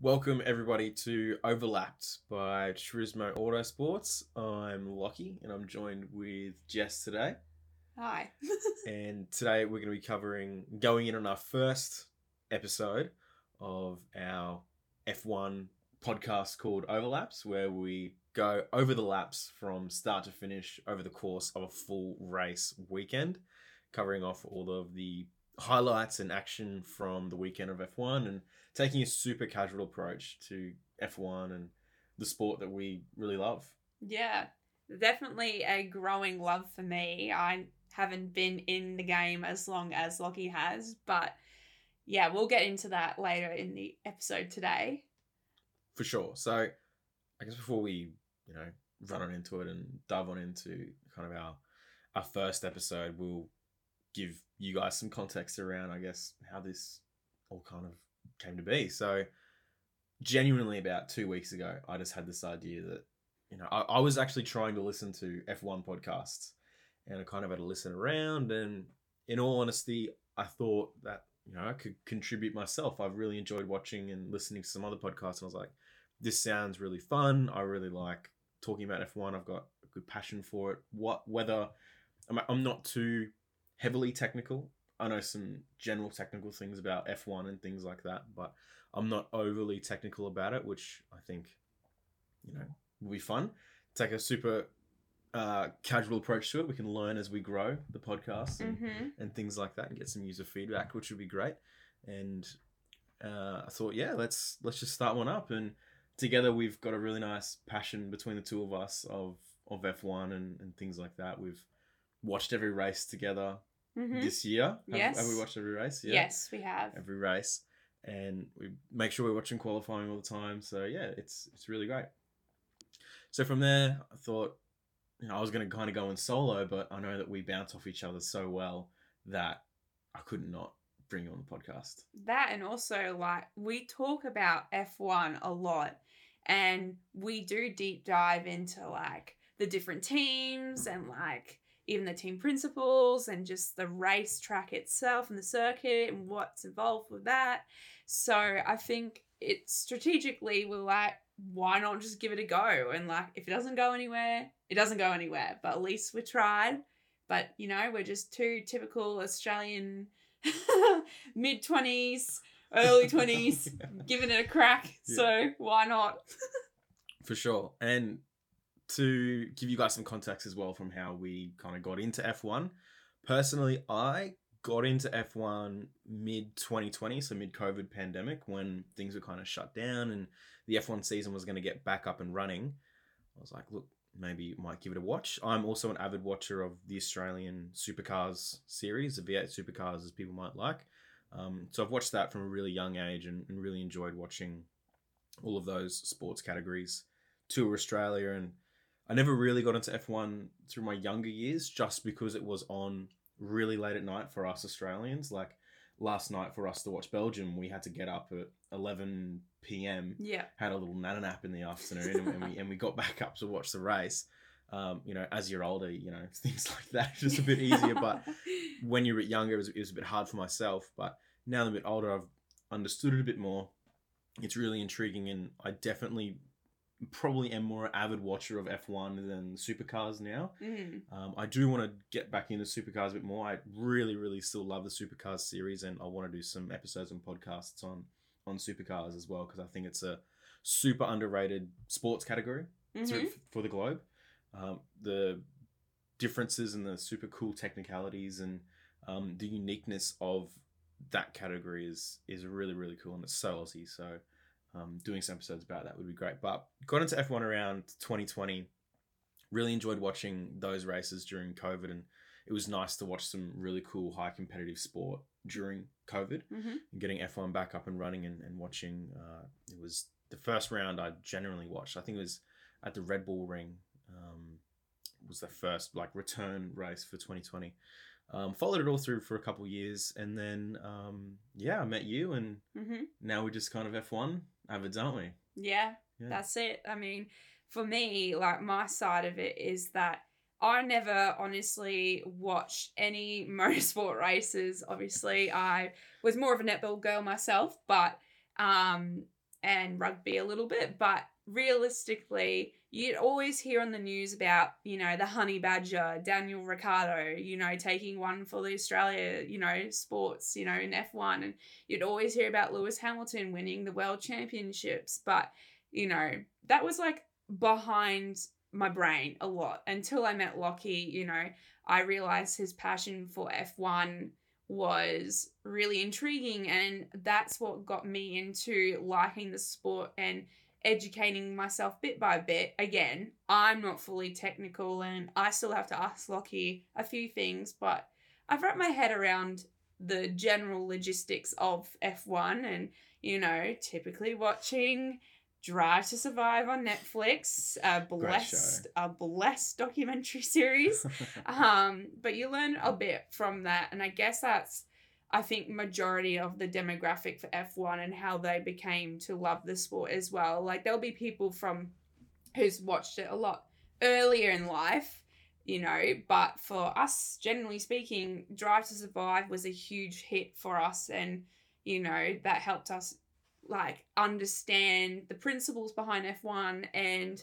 Welcome everybody to Overlapped by Turismo Autosports. I'm Lachy and I'm joined with Jess today. Hi. And today we're going to be covering going in on our first episode of our F1 podcast called Overlaps, where we go over the laps from start to finish over the course of a full race weekend, covering off all of the highlights and action from the weekend of F1 and taking a super casual approach to F1 and the sport that we really love. yeah, definitely a growing love for me. I haven't been in the game as long as Lachy has, but yeah, we'll get into that later in the episode today. For sure. So I guess before we, you know, run on into it and dive on into kind of our our first episode, we'll give you guys some context around, I guess, how this all kind of came to be. So genuinely about two weeks ago, I just had this idea that, you know, I, I was actually trying to listen to F1 podcasts and I kind of had to listen around and in all honesty, I thought that, you know, I could contribute myself. I've really enjoyed watching and listening to some other podcasts and I was like, this sounds really fun. I really like talking about F1. I've got a good passion for it. What whether I'm, I'm not too heavily technical. I know some general technical things about F1 and things like that, but I'm not overly technical about it, which I think, you know, will be fun. Take a super uh, casual approach to it. We can learn as we grow the podcast and, Mm-hmm. and things like that, and get some user feedback, which would be great. And uh, I thought, yeah, let's let's just start one up. And together, we've got a really nice passion between the two of us of of F1 and, and things like that. We've watched every race together Mm-hmm. this year. Have, Yes. have we watched every race? Yes, we have. Every race. And we make sure we're watching qualifying all the time. So yeah, it's it's really great. So from there, I thought, you know, I was going to kind of go in solo, but I know that we bounce off each other so well that I could not bring you on the podcast. That and also like we talk about F1 a lot and we do deep dive into like the different teams and like even the team principals and just the racetrack itself and the circuit and what's involved with that. So I think it strategically we're like, why not just give it a go? And like if it doesn't go anywhere, it doesn't go anywhere. But at least we tried. But you know, we're just two typical Australian mid twenties, early twenties, giving it a crack. Yeah. So why not? For sure. And to give you guys some context as well from how we kind of got into F1, personally, I got into F1 mid 2020, so mid COVID pandemic, when things were kind of shut down and the F1 season was going to get back up and running. I was like, look, maybe might give it a watch. I'm also an avid watcher of the Australian Supercars series, the V8 Supercars, as people might like. Um, so I've watched that from a really young age and, and really enjoyed watching all of those sports categories tour Australia and I never really got into F1 through my younger years just because it was on really late at night for us Australians. Like last night for us to watch Belgium, we had to get up at 11 p.m. Yeah. Had a little nana nap in the afternoon, and, we and we got back up to watch the race. Um, you know, as you're older, you know things like that just a bit easier. But when you're a bit younger, it was, it was a bit hard for myself. But now that I'm a bit older, I've understood it a bit more. It's really intriguing, and I definitely probably am more avid watcher of F1 than supercars now. Mhm. Um, I do want to get back into supercars a bit more. I really, really still love the supercars series, and I want to do some episodes and podcasts on on supercars as well because I think it's a super underrated sports category Mhm. for the globe. Um, the differences and the super cool technicalities and um, the uniqueness of that category is is really really cool and it's so Aussie. So um, doing some episodes about that would be great. But got into F1 around 2020. Really enjoyed watching those races during COVID, and it was nice to watch some really cool high competitive sport during COVID Mhm. and getting F1 back up and running and, and watching. Uh, it was the first round I generally watched. I think it was at the Red Bull Ring. Um, was the first like return race for 2020. Um, followed it all through for a couple of years, and then um, yeah, I met you, and Mhm. now we're just kind of F1 avids, aren't we? Yeah. Yeah. That's it. I mean, for me, like my side of it is that I never honestly watched any motorsport races. Obviously, I was more of a netball girl myself, but um, and rugby a little bit, but realistically, you'd always hear on the news about, you know, the honey badger, Daniel Ricciardo, you know, taking one for the Australia, you know, sports, you know, in F1. And you'd always hear about Lewis Hamilton winning the world championships. But, you know, that was like behind my brain a lot until I met Lachy, you know, I realized his passion for F1 was really intriguing and that's what got me into liking the sport and educating myself bit by bit. Again, I'm not fully technical and I still have to ask Lachy a few things, but I've wrapped my head around the general logistics of F1 and, you know, typically watching Drive to Survive on Netflix, a blessed, a blessed documentary series. um, but you learn a bit from that, and I guess that's I think majority of the demographic for F1 and how they became to love the sport as well. Like there'll be people from who's watched it a lot earlier in life, you know, but for us generally speaking, Drive to Survive was a huge hit for us and you know, that helped us like understand the principles behind F1 and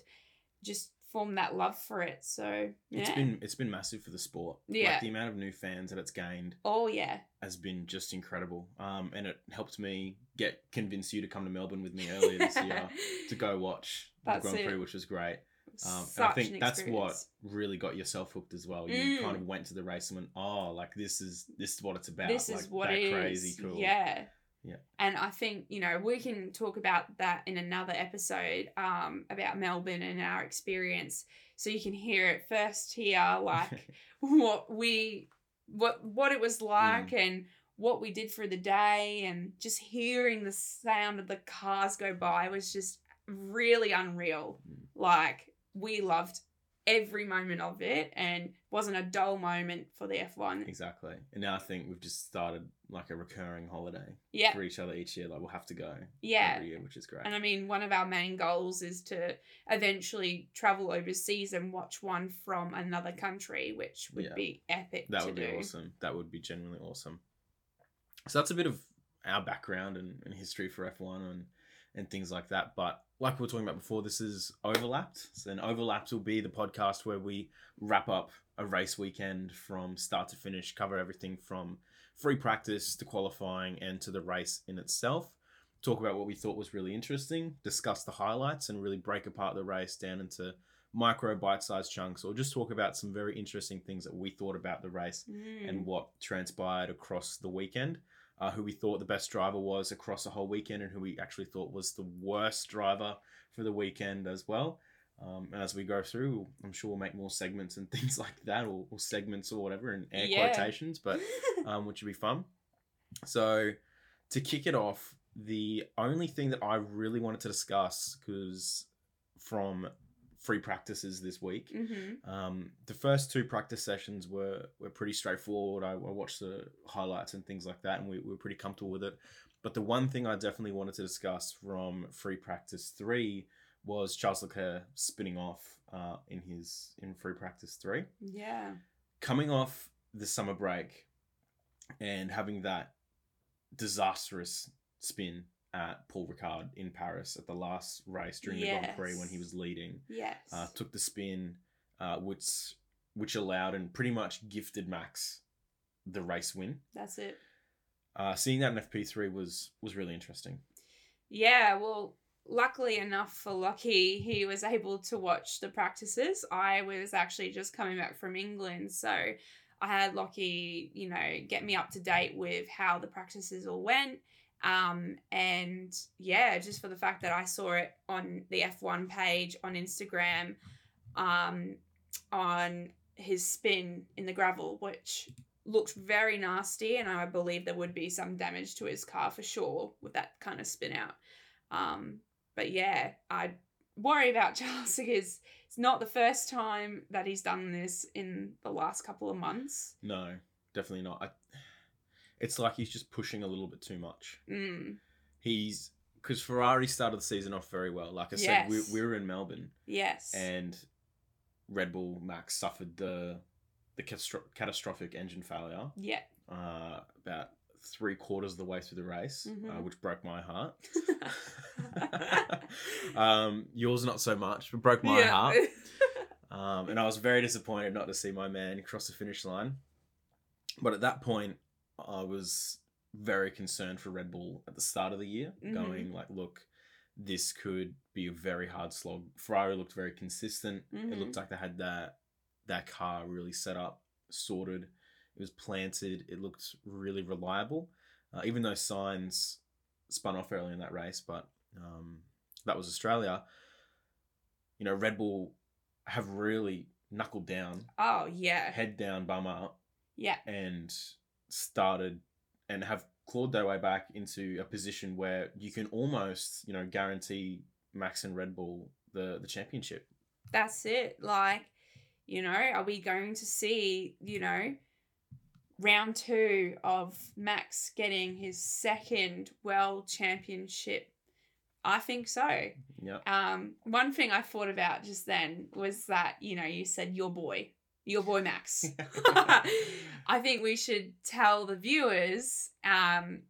just form that love for it. So yeah. It's been it's been massive for the sport. Yeah. Like the amount of new fans that it's gained Oh yeah. has been just incredible. Um, and it helped me get convince you to come to Melbourne with me earlier this year to go watch That's the Grand it. Prix, which was great. Um, and I think that's what really got yourself hooked as well. You Mm. kind of went to the race and went, "Oh, like this is this is what it's about. This like, is what that it is. crazy cool." Yeah. Yeah. And I think, you know, we can talk about that in another episode um, about Melbourne and our experience. So you can hear it first here, like what we what what it was like and what we did for the day and just hearing the sound of the cars go by was just really unreal. Mm. Like we loved every moment of it and wasn't a dull moment for the F1. exactly. And now I think we've just started like a recurring holiday Yeah. for each other each year. Like we'll have to go Yeah. every year, which is great. And I mean, one of our main goals is to eventually travel overseas and watch one from another country, which would Yeah. be epic That would do. be awesome. That would be genuinely awesome. So that's a bit of our background and, and history for F1 and, and things like that. But like we were talking about before, this is overlapped. So then overlapped will be the podcast where we wrap up a race weekend from start to finish, cover everything from free practice to qualifying and to the race in itself. Talk about what we thought was really interesting, discuss the highlights, and really break apart the race down into micro bite-sized chunks, or just talk about some very interesting things that we thought about the race Mm. and what transpired across the weekend. Uh, who we thought the best driver was across the whole weekend, and who we actually thought was the worst driver for the weekend as well. Um, and as we go through, I'm sure we'll make more segments and things like that, or, or segments or whatever in air Yeah. quotations, but um, which would be fun. So, to kick it off, the only thing that I really wanted to discuss, because from free practices this week, Mhm. um, the first two practice sessions were were pretty straightforward. I, I watched the highlights and things like that, and we, we were pretty comfortable with it. But the one thing I definitely wanted to discuss from free practice three was Charles Leclerc spinning off uh, in his in free practice three Yeah. coming off the summer break and having that disastrous spin at Paul Ricard in Paris at the last race during the Grand Prix when he was leading, Yes. uh, took the spin, uh, which which allowed and pretty much gifted Max the race win. That's it. Uh, seeing that in FP three was was really interesting. Yeah, well, luckily enough for Lachy, he was able to watch the practices. I was actually just coming back from England, so I had Lachy, you know, get me up to date with how the practices all went. Um, and yeah, just for the fact that I saw it on the F1 page on Instagram, um, on his spin in the gravel, which looked very nasty, and I believe there would be some damage to his car for sure with that kind of spin out. Um, but yeah, I worry about Charles because it's not the first time that he's done this in the last couple of months. No, definitely not. I, it's like he's just pushing a little bit too much. Mm, He's because Ferrari started the season off very well. Like I said, we, Yes. we were in Melbourne yes. and Red Bull Max suffered the the catastro- catastrophic engine failure yeah. uh, about three quarters of the way through the race, uh, Mhm. which broke my heart. um, yours not so much, but broke my heart. Um, and I was very disappointed not to see my man cross the finish line. But at that point, I was very concerned for Red Bull at the start of the year, Mhm. going like, look, this could be a very hard slog. Ferrari looked very consistent. It Mhm. looked like they had that that car really set up, sorted. It was planted. It looked really reliable, uh, even though Sainz spun off early in that race. But um, that was Australia. You know, Red Bull have really knuckled down, oh yeah. head down, bum up, Yeah. and started and have clawed their way back into a position where you can almost, you know, guarantee Max and Red Bull the the championship. That's it. Like, you know, are we going to see, you know, round two of Max getting his second world championship? I think so. Yeah. Um, one thing I thought about just then was that, you know, you said your boy, your boy Max. I think we should tell the viewers um,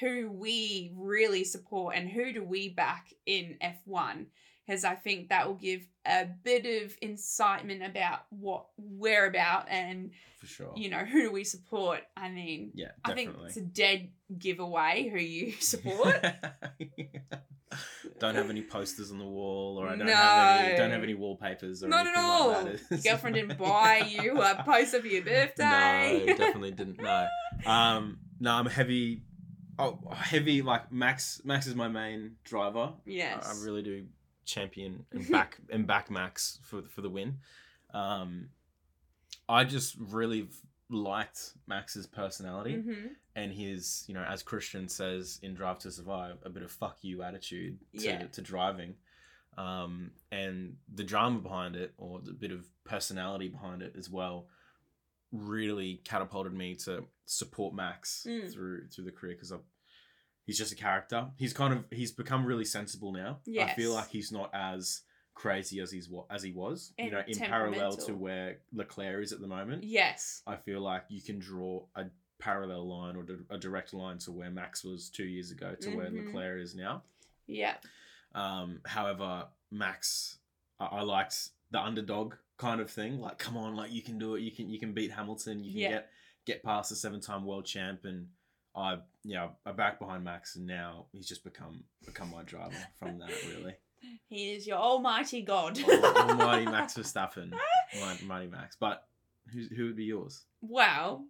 who we really support and who do we back in F1 because I think that will give a bit of incitement about what we're about and For sure. you know who do we support. I mean, yeah, I think it's a dead giveaway who you support. Don't have any posters on the wall, or I don't No. have any don't have any wallpapers or Not at all. like that. Girlfriend didn't buy you a poster for your birthday. No, definitely didn't. No, um, no, I'm heavy. Oh, heavy like Max. Max is my main driver. yes. I, I really do champion and back and back Max for for the win. Um, I just really liked Max's personality hmm and his, you know, as Christian says in Drive to Survive, a bit of fuck you attitude to, Yeah. to driving. Um, and the drama behind it, or the bit of personality behind it as well, really catapulted me to support Max Mm. through through the career because he's just a character. He's kind of he's become really sensible now. I feel like he's not as crazy as he's as he was. You know, in parallel to where Leclerc is at the moment. Yes. I feel like you can draw a parallel line or a direct line to where Max was two years ago to where Mhm. Leclerc is now. Yeah. Um, however, Max, I-, I liked the underdog kind of thing. Like, come on, like you can do it. You can you can beat Hamilton. You can Yeah. get get past the seven time world champ. And I yeah, I back behind Max, and now he's just become become my driver from that. Really, He is your almighty God. Al- almighty Max Verstappen, mighty, mighty Max. But who who would be yours? Well,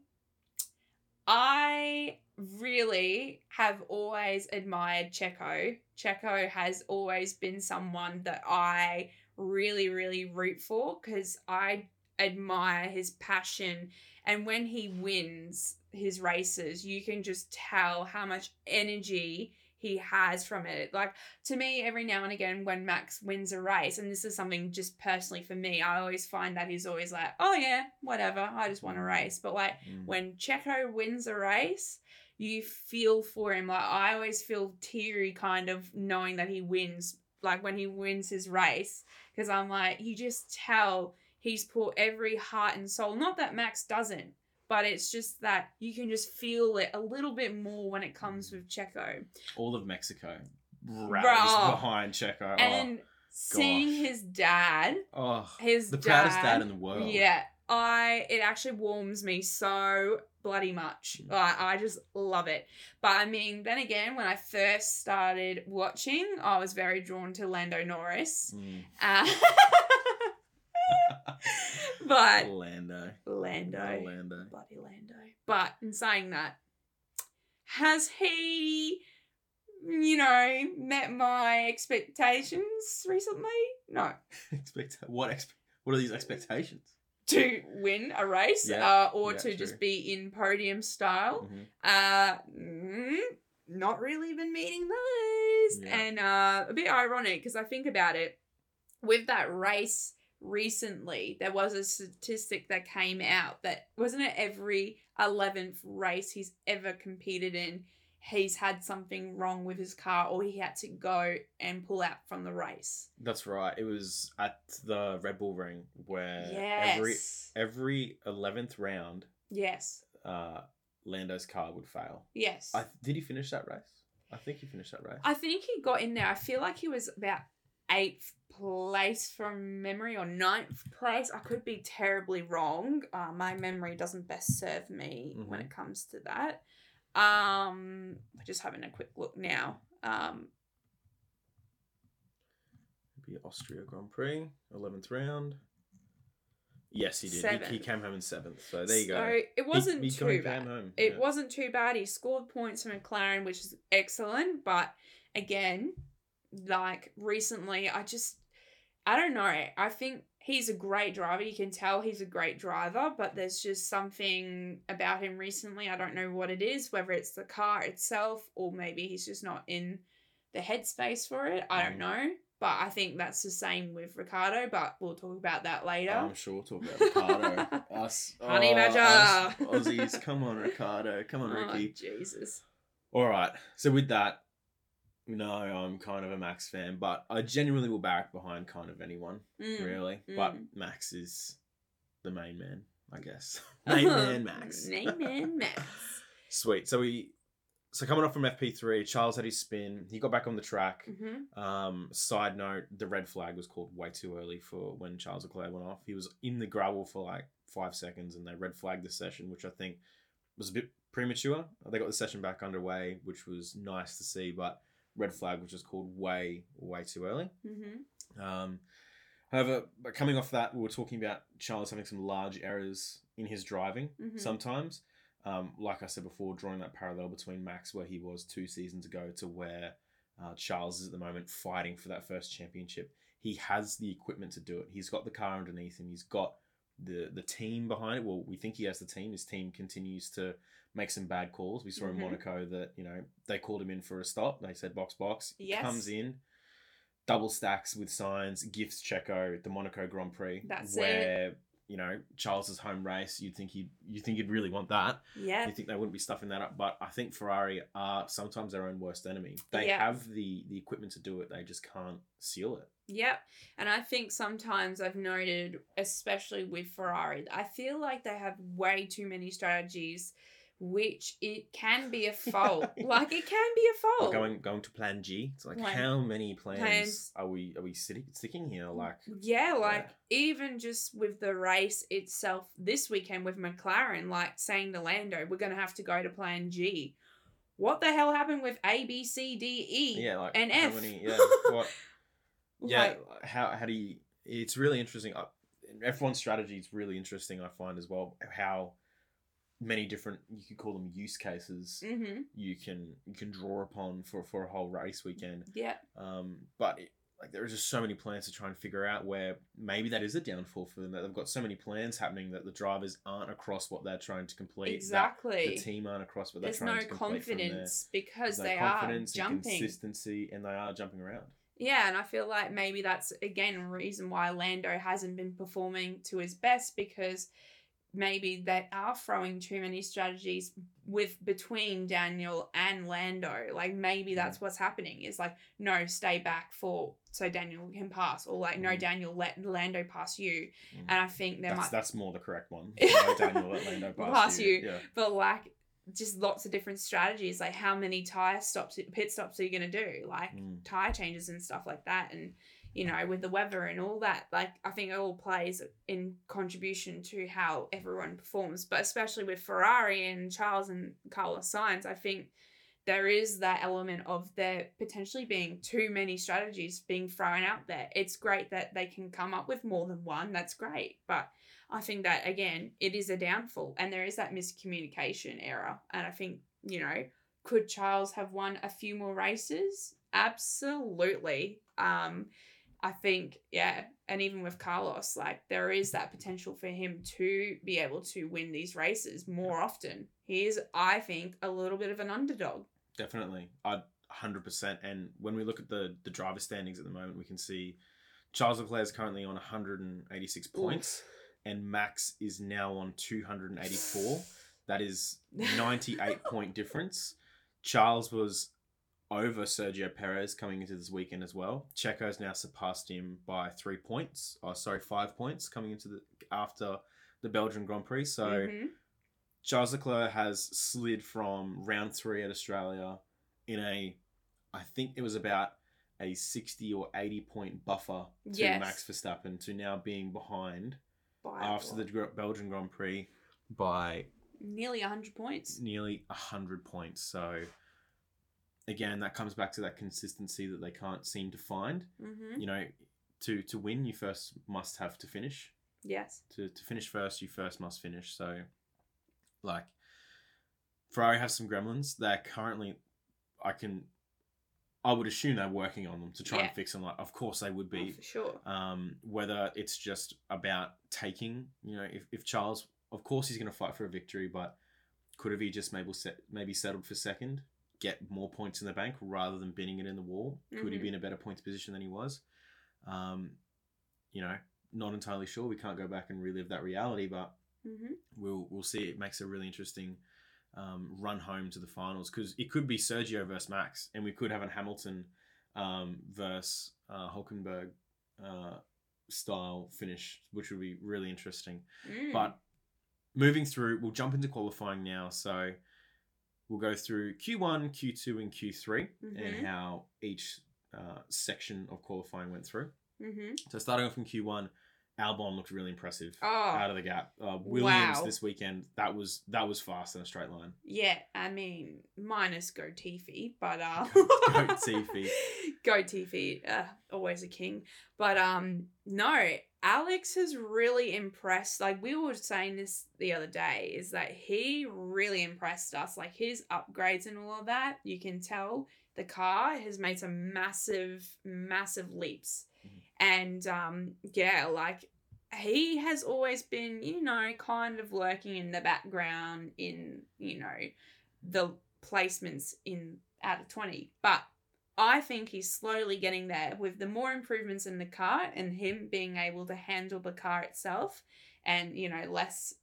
I really have always admired Checo. Checo has always been someone that I really, really root for because I admire his passion. And when he wins his races, you can just tell how much energy he has from it. Like to me, every now and again, when Max wins a race, and this is something just personally for me, I always find that he's always like, oh yeah, whatever, I just want a race. But like Mm. when Checo wins a race, you feel for him. Like I always feel teary kind of knowing that he wins, like when he wins his race. Because I'm like, you just tell he's put every heart and soul. Not that Max doesn't, but it's just that you can just feel it a little bit more when it comes with Checo. all of Mexico rallies Bro. behind Checo. And seeing gosh. his dad, oh, oh, his the dad, proudest dad in the world. Yeah, I it actually warms me so bloody much. Mm. Like I just love it. But I mean, then again, when I first started watching, I was very drawn to Lando Norris. Mm. Uh, but Lando. Lando, Lando. bloody Lando. But in saying that, has he, you know, met my expectations recently? No. Expect what? Expe- what are these expectations? to win a race Yeah, uh, or yeah, to just be in podium style. Mhm. Uh, mm, not really been meeting those. Yeah. And uh, a bit ironic because I think about it with that race recently, there was a statistic that came out that wasn't it every 11th race he's ever competed in, he's had something wrong with his car or he had to go and pull out from the race. That's right. It was at the Red Bull Ring where yes. every every eleventh round, yes. uh, Lando's car would fail. Yes. I did he finish that race? I think he finished that race. I think he got in there. I feel like he was about eighth place from memory or ninth place. I could be terribly wrong. Uh, my memory doesn't best serve me when Mhm. it comes to that. Um, we're just having a quick look now. Um, Be Austria Grand Prix, eleventh round. Yes, he did. He, he came home in seventh. So there you so go. it wasn't he, he too bad. home. It yeah. wasn't too bad. He scored points for McLaren, which is excellent. But again, like recently, I just, I don't know. I think he's a great driver. You can tell he's a great driver, but there's just something about him recently. I don't know what it is, whether it's the car itself or maybe he's just not in the headspace for it. I don't Mm. know. But I think that's the same with Ricciardo, but we'll talk about that later. I'm sure we'll talk about Ricciardo. us, Honey oh, Badger. us Aussies. Come on, Ricciardo. Come on, oh, Ricky. Jesus. All right. So with that, no, I'm kind of a Max fan, but I genuinely will back behind kind of anyone, Mm. really. But mm. Max is the main man, I guess. main man, Max. Main man Max. Sweet. So we, so coming off from FP3, Charles had his spin. He got back on the track. hmm Um, side note: the red flag was called way too early for when Charles Leclerc went off. He was in the gravel for like five seconds, and they red flagged the session, which I think was a bit premature. They got the session back underway, which was nice to see, but red flag was just called way way too early. hmm Um, however, but coming off that, we were talking about Charles having some large errors in his driving Mhm. sometimes. Um, like I said before, drawing that parallel between Max, where he was two seasons ago, to where uh, Charles is at the moment fighting for that first championship. He has the equipment to do it. He's got the car underneath him. He's got the the team behind it. Well, we think he has the team. His team continues to make some bad calls. We saw Mhm. in Monaco that you know they called him in for a stop. They said box box. He Yes. comes in, double stacks with Sainz, gifts Checo the Monaco Grand Prix. That's it. You know Charles's home race. You'd think he you think he'd really want that. Yeah. You think they wouldn't be stuffing that up, but I think Ferrari are sometimes their own worst enemy. They Yeah. have the the equipment to do it. They just can't seal it. Yep. And I think sometimes I've noted, especially with Ferrari, I feel like they have way too many strategies, which it can be a fault. like it can be a fault. going going to Plan G. It's like how many plans, plans- are we are we sitting sticking here? Like Yeah, like even just with the race itself this weekend with McLaren, like saying to Lando, we're to have to go to plan G. What the hell happened with A, B, C, D, E? yeah, like and F. many? Yeah, what? yeah, Like, how how do you? It's really interesting. Uh, F one strategy is really interesting. I find as well how many different you could call them use cases mm-hmm. you can you can draw upon for for a whole race weekend. Yeah. Um, but it, like there are just so many plans to try and figure out where maybe that is a downfall for them. That they've got so many plans happening that the drivers aren't across what they're trying to complete. Exactly. the team aren't across what There's they're trying no to complete from there. confidence because There's they no confidence are and jumping. consistency, and they are jumping around. Yeah, and I feel like maybe that's again a reason why Lando hasn't been performing to his best because maybe they are throwing too many strategies with between Daniel and Lando. Like maybe that's what's happening. Is like no, stay back for so Daniel can pass, or like no, Mhm. Daniel let Lando pass you. Mm. And I think there That's might, that's more the correct one. No, Daniel let Lando pass, Pass you. you. Yeah. but like just lots of different strategies. Like how many tire stops, pit stops are you gonna do? Like Mm. tire changes and stuff like that and you know with the weather and all that like i think it all plays in contribution to how everyone performs but especially with ferrari and charles and carlos sainz i think there is that element of there potentially being too many strategies being thrown out there. It's great that they can come up with more than one that's great but i think that again it is a downfall and there is that miscommunication error and i think you know could charles have won a few more races? Absolutely. Um I think, yeah, and even with Carlos, like there is that potential for him to be able to win these races more often. He is, I think, a little bit of an underdog. Definitely, I hundred percent. And when we look at the the driver standings at the moment, we can see Charles Leclerc is currently on 186 points, and Max is now on 284. That is 98 point difference. Charles was over Sergio Perez coming into this weekend as well. Checo's now surpassed him by three points. Oh, sorry, five points coming into the after the Belgian Grand Prix. So Mhm. Charles Leclerc has slid from round three at Australia in a, I think it was about a 60 or 80 point buffer to Yes. Max Verstappen to now being behind By after the Belgian Grand Prix by nearly 100 points. nearly 100 points. So, again, that comes back to that consistency that they can't seem to find. Mm-hmm. You know, to, to win, you first must have to finish. Yes. To, to finish first, you first must finish. So, like, Ferrari have some gremlins. They're currently, I can, I would assume they're working on them to try Yeah. and fix them. Like, of course they would Oh, be. for sure. Um, whether it's just about taking, you know, if, if Charles, of course, he's going to fight for a victory, but could have he just maybe set, maybe settled for second, get more points in the bank rather than binning it in the wall? Could he Mhm. be in a better points position than he was? Um, you know, not entirely sure. We can't go back and relive that reality, but Mm-hmm. we'll we'll see. It makes a really interesting um, run home to the finals because it could be Sergio versus Max, and we could have a Hamilton um, versus uh, Hulkenberg uh, style finish, which would be really interesting. Mm. But moving through, we'll jump into qualifying now. So we'll go through Q1, Q2, and Q3, Mhm. and how each uh, section of qualifying went through. Mm-hmm. So starting off from Q1, Albon looked really impressive Oh, out of the gap. Uh, Williams Wow. this weekend that was that was fast in a straight line. yeah. I mean, minus Go Tiffy, but uh, Go Tiffy. Uh, always a king. But um, no, Alex has really impressed. Like we were saying this the other day, is that he really impressed us. Like his upgrades and all of that, you can tell the car has made some massive, massive leaps. Mhm. And um, yeah, like he has always been, you know, kind of lurking in the background in, you know, the placements in out of 20. But I think he's slowly getting there with the more improvements in the car and him being able to handle the car itself and, you know, less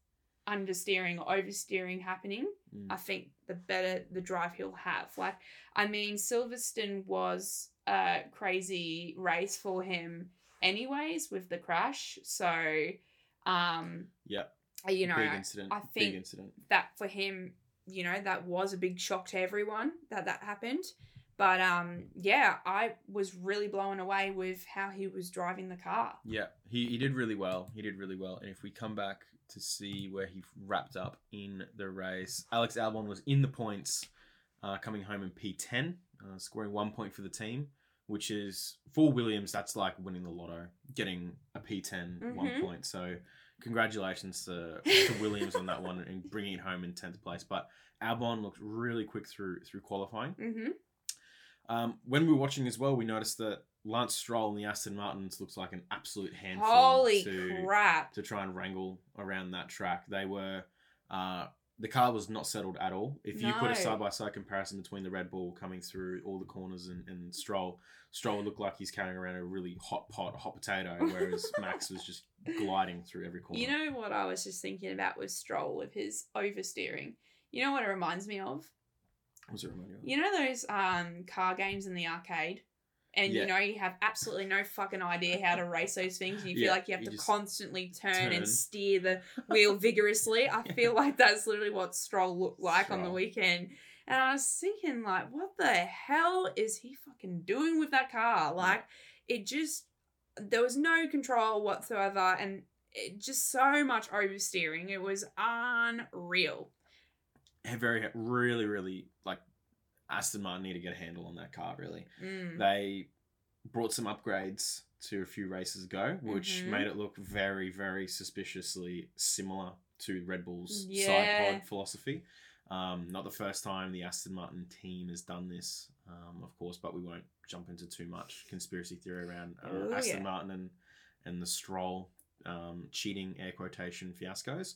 understeering or oversteering happening. Mm. I think the better the drive he'll have. Like, I mean, Silverstone was a crazy race for him, anyways, with the crash. So, um, Yep. you know, big I- incident. I think- incident. that for him, you know, that was a big shock to everyone that that happened. But um, yeah, I was really blown away with how he was driving the car. Yeah, he, he did really well. He did really well. And if we come back to see where he wrapped up in the race, Alex Albon was in the points, uh, coming home in P10, uh, scoring one point for the team, which is for Williams. That's like winning the lotto, getting a P10 one Mhm. point. So congratulations to, to Williams on that one and bringing it home in tenth place. But Albon looked really quick through through qualifying. Mm-hmm. Um, when we were watching as well, we noticed that Lance Stroll and the Aston Martins looks like an absolute handful Holy to crap! to try and wrangle around that track. They were uh, the car was not settled at all. If you put a side by side comparison between the Red Bull coming through all the corners and, and Stroll, Stroll looked like he's carrying around a really hot pot, hot potato, whereas Max was just gliding through every corner. You know what I was just thinking about with Stroll with his oversteering. You know what it reminds me of? What was it remind you of? You know those um car games in the arcade? And Yeah. you know you have absolutely no fucking idea how to race those things. And you feel Yeah, like you have you to constantly turn, turn. and steer the wheel vigorously. I feel like that's literally what Stroll looked like on the weekend. And I was thinking, like, what the hell is he fucking doing with that car? Like, it just there was no control whatsoever, and it just so much oversteering. It was unreal. Very really really like Aston Martin need to get a handle on that car really. Mm. they brought some upgrades to a few races ago, which Mhm. made it look very, very suspiciously similar to Red Bull's Yeah. side pod philosophy. Um, not the first time the Aston Martin team has done this, um, of course, but we won't jump into too much conspiracy theory around uh, Ooh, Aston yeah. Martin and, and the Stroll um, cheating air quotation fiascos.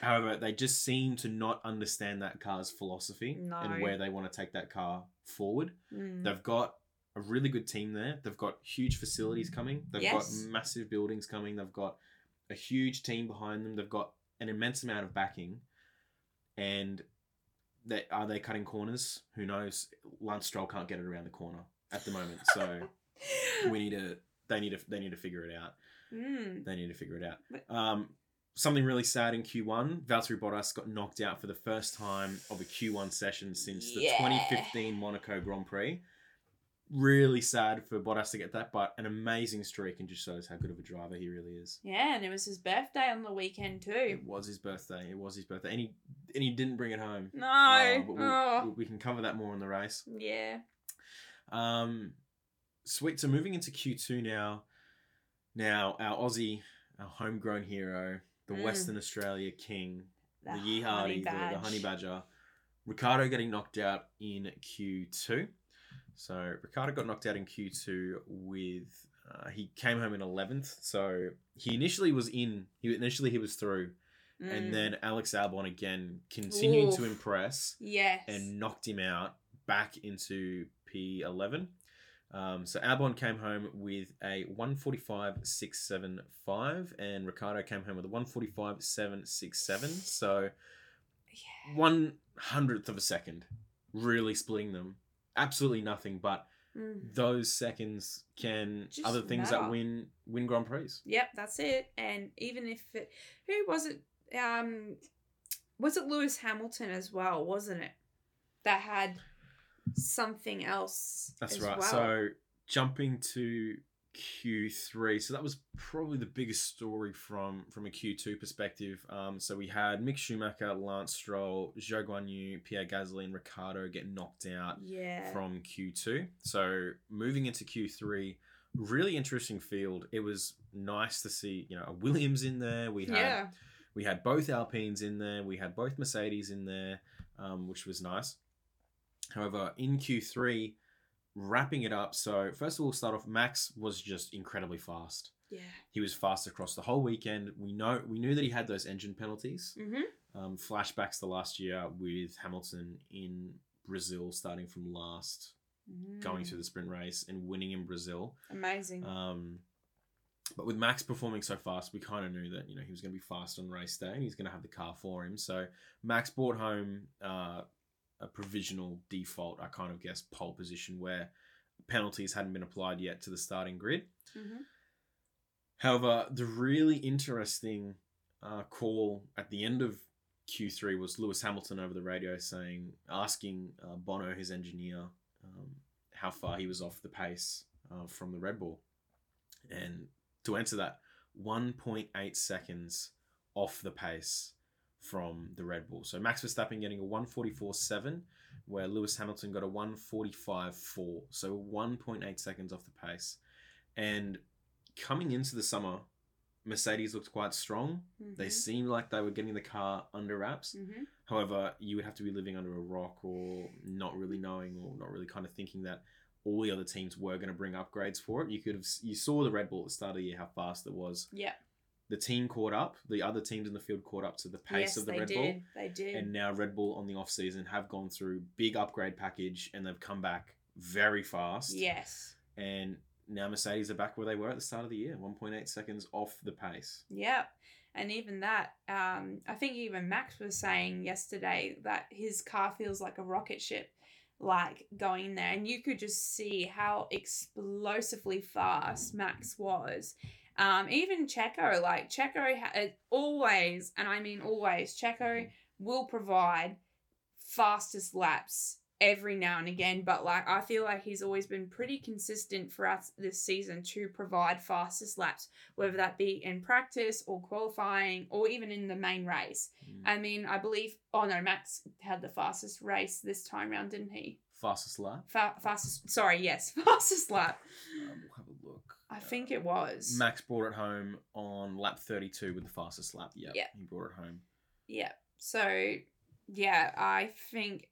However, they just seem to not understand that car's philosophy No. and where they want to take that car forward. Mm. They've got a really good team there. They've got huge facilities coming. They've Yes. got massive buildings coming. They've got a huge team behind them. They've got an immense amount of backing. And they, are they cutting corners? Who knows? Lance Stroll can't get it around the corner at the moment. So we need to. They need to. They need to figure it out. Mm. They need to figure it out. Um, something really sad in Q1. Valtteri Bottas got knocked out for the first time of a Q1 session since the Yeah. 2015 Monaco Grand Prix. Really sad for Bottas to get that, but an amazing streak and just shows how good of a driver he really is. Yeah, and it was his birthday on the weekend too. It was his birthday. It was his birthday, and he and he didn't bring it home. No. But we'll- oh. we- we can cover that more in the race. Yeah. Um, sweet. So moving into Q2 now. Now our Aussie, our homegrown hero, the Mm. Western Australia king, the, The Yee honey the, the honey badger, Ricciardo getting knocked out in Q2. So Ricciardo got knocked out in Q2 with uh, he came home in 11th. So he initially was in. He initially he was through, Mm. and then Alex Albon again continuing to impress Yes. and knocked him out back into P11. Um, so Albon came home with a 145.675 and Ricciardo came home with a 145.767. So Yeah. one hundredth of a second, really splitting them. Absolutely nothing, but Mm. those seconds can Just other things that win win Grand Prix. Yep, that's it. And even if it, who was it? Um, was it Lewis Hamilton as well? Wasn't it? That had something else. That's right. well. So jumping to Q3, so that was probably the biggest story from from a Q2 perspective. Um, so we had Mick Schumacher, Lance Stroll, Zhou Guanyu, Pierre Gasly, and Ricciardo get knocked out yeah, from Q2. So moving into Q3, really interesting field. It was nice to see, you know, a Williams in there. We had yeah, we had both Alpines in there. We had both Mercedes in there, um, which was nice. However, in Q3, wrapping it up. So first of all, start off. Max was just incredibly fast. yeah. He was fast across the whole weekend. We know we knew that he had those engine penalties. Mm-hmm. Um, flashbacks to last year with Hamilton in Brazil, starting from last, going through the sprint race and winning in Brazil. Mm. Amazing. Um, but with Max performing so fast, we kind of knew that you know he was going to be fast on race day and he's going to have the car for him. So Max brought home uh, a provisional default, I kind of guess, pole position where penalties hadn't been applied yet to the starting grid. mm-hmm. However, the really interesting uh, call at the end of Q3 was Lewis Hamilton over the radio saying, asking uh, Bono, his engineer, um, how far he was off the pace uh, from the Red Bull. And to answer that, 1.8 seconds off the pace from the Red Bull. So Max Verstappen getting a 144.7, where Lewis Hamilton got a 145.4. So 1.8 seconds off the pace. And coming into the summer, Mercedes looked quite strong. They seemed like they were getting the car under wraps. Mm-hmm. However, you would have to be living under a rock or not really knowing or not really kind of thinking that all the other teams were going to bring upgrades for it. You could have you saw the Red Bull at the start of the year how fast it was. Yeah. The team caught up. The other teams in the field caught up to the pace yes, of the Red did. Bull. They did. And now Red Bull on the off season have gone through big upgrade package and they've come back very fast. yes. And now Mercedes are back where they were at the start of the year, 1.8 seconds off the pace. Yep. And even that, um, I think even Max was saying yesterday that his car feels like a rocket ship, like going there. And you could just see how explosively fast Max was. Um, even Checo, like Checo ha- always, and I mean always, Checo will provide fastest laps every now and again, but like I feel like he's always been pretty consistent for us this season to provide fastest laps, whether that be in practice or qualifying or even in the main race. Mm. I mean, I believe, oh no, Max had the fastest race this time round, didn't he? Fastest lap. Fa- fastest, sorry, yes, fastest lap. Um, we'll have a look. I think it was. Max brought it home on lap 32 with the fastest lap. Yep, Yeah. he brought it home. Yeah. So, yeah, I think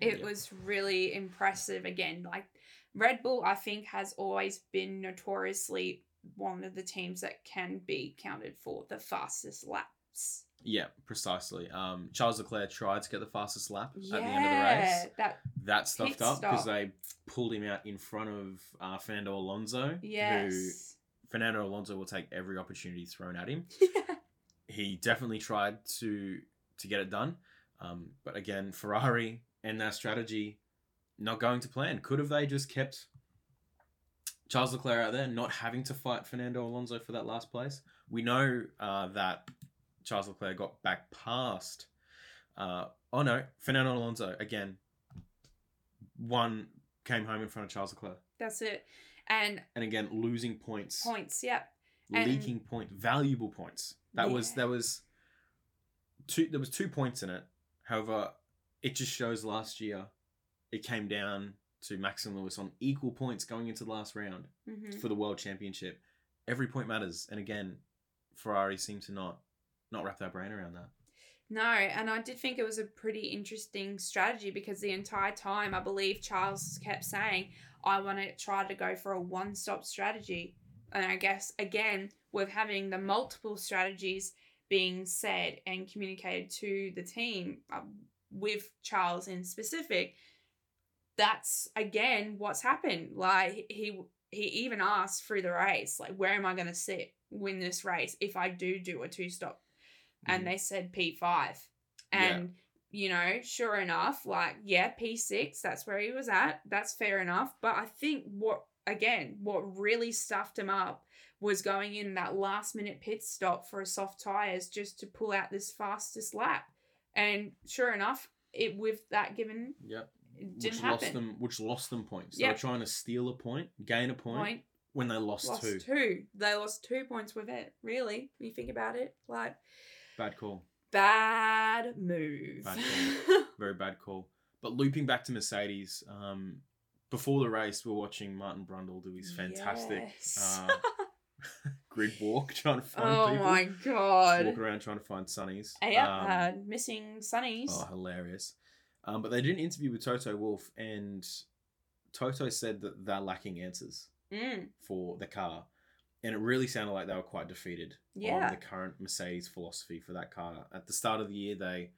it Yeah. was really impressive. Again, like Red Bull, I think has always been notoriously one of the teams that can be counted for the fastest laps. Yeah, precisely. Um, Charles Leclerc tried to get the fastest lap Yeah, at the end of the race. that That stuffed up because they pulled him out in front of uh, Fernando Alonso. Who yes, Fernando Alonso will take every opportunity thrown at him. yeah, He definitely tried to to get it done, um, but again, Ferrari and their strategy not going to plan. Could have they just kept Charles Leclerc out there, not having to fight Fernando Alonso for that last place? We know uh, that Charles Leclerc got back past. Uh, oh no, Fernando Alonso again. One came home in front of Charles Leclerc, That's it. And and again losing points, points, yep. and- leaking point, valuable points. That was that was two. There was two points in it. However, it just shows last year it came down to Max and Lewis on equal points going into the last round Mhm. for the world championship. Every point matters, and again, Ferrari seemed to not not wrap their brain around that. No, and I did think it was a pretty interesting strategy because the entire time I believe Charles kept saying, I want to try to go for a one stop strategy. And I guess, again, with having the multiple strategies being said and communicated to the team um, with Charles in specific, that's again what's happened. Like he he even asked through the race, like, where am I going to sit win this race if I do do a two stop? And Mhm. they said P5. And, you know, sure enough, like, yeah, P6, that's where he was at. That's fair enough. But I think what, again, what really stuffed him up was going in that last minute pit stop for a soft tyres just to pull out this fastest lap. And sure enough, it with that given, Yep. it Which didn't lost happen. them which lost them points. They were trying to steal a point, gain a point, Point when they lost, lost two. two. They lost two points with it, really, when you think about it. Like, Bad call. bad move. Bad Very bad call. But looping back to Mercedes, um, before the race, we are watching Martin Brundle do his fantastic Yes. uh, grid walk, trying to find oh people. my god. Walk around trying to find sunnies. Yeah, Um, uh, missing sunnies. Oh, hilarious. Um, but they did an interview with Toto Wolff, and Toto said that they're lacking answers Mm, for the car. And it really sounded like they were quite defeated Yeah. on the current Mercedes philosophy for that car. At the start of the year, they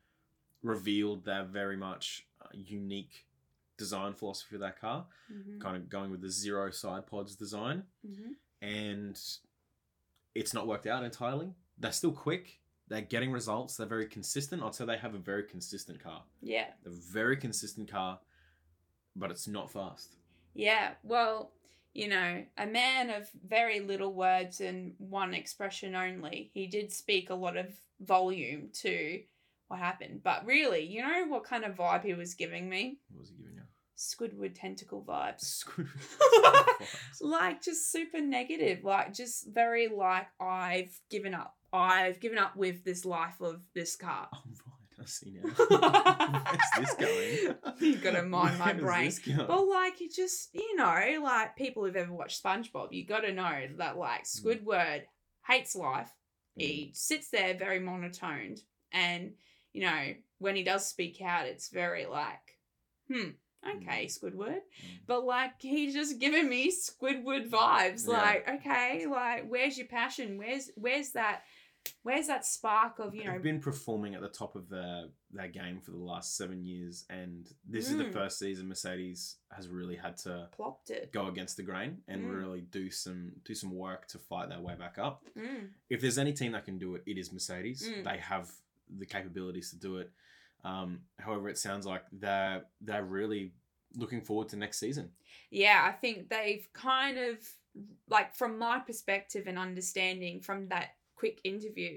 revealed their very much uh, unique design philosophy for that car, mhm, kind of going with the zero side pods design. mhm. And it's not worked out entirely. They're still quick. They're getting results. They're very consistent. I'd say they have a very consistent car. Yeah. A very consistent car, but it's not fast. Yeah. Well, you know, a man of very little words and one expression only. He did speak a lot of volume to what happened. But really, you know what kind of vibe he was giving me? What was he giving you? Squidward tentacle vibes. Squid- like just super negative like just very like i've given up i've given up with this life of this car Oh I see now. Where's this going? You gotta mind my brain. but like you just you know like people who've ever watched spongebob you gotta know that like Mm. squidward hates life he sits there very monotoned and you know when he does speak out it's very like hmm okay squidward Mm. but like he's just giving me squidward vibes Yeah. like okay like where's your passion where's where's that where's that spark of you know They've been performing at the top of their their game for the last seven years, and this is the Mm. first season Mercedes has really had to plopped it go against the grain and Mm. really do some do some work to fight their way back up. Mm, If there's any team that can do it, it is Mercedes. Mm. They have the capabilities to do it. Um, however, it sounds like they're they're really looking forward to next season. yeah i think they've kind of like from my perspective and understanding from that quick interview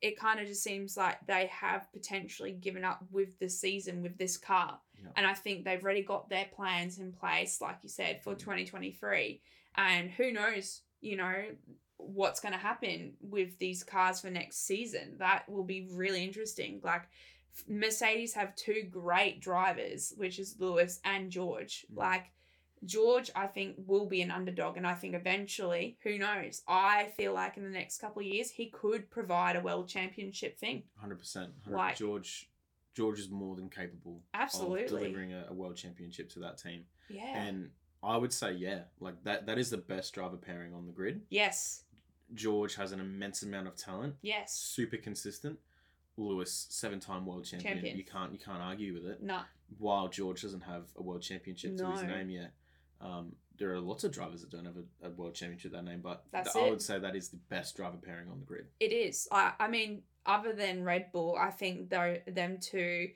it kind of just seems like they have potentially given up with the season with this car Yeah. and i think they've already got their plans in place like you said for Mm. 2023 and who knows you know what's going to happen with these cars for next season that will be really interesting like mercedes have two great drivers which is lewis and george Mm. like george i think will be an underdog and i think eventually who knows i feel like in the next couple of years he could provide a world championship thing Hundred percent. Like- George George is more than capable Absolutely. of delivering a, a world championship to that team. yeah And I would say, yeah, like that that is the best driver pairing on the grid. yes George has an immense amount of talent, yes super consistent. Lewis, seven time world champion. Champion. You can't you can't argue with it. no While George doesn't have a world championship to his name yet. Um, there are lots of drivers that don't have a, a world championship that name, but That's I would say that is the best driver pairing on the grid. It is. I, I mean, other than Red Bull, I think though them two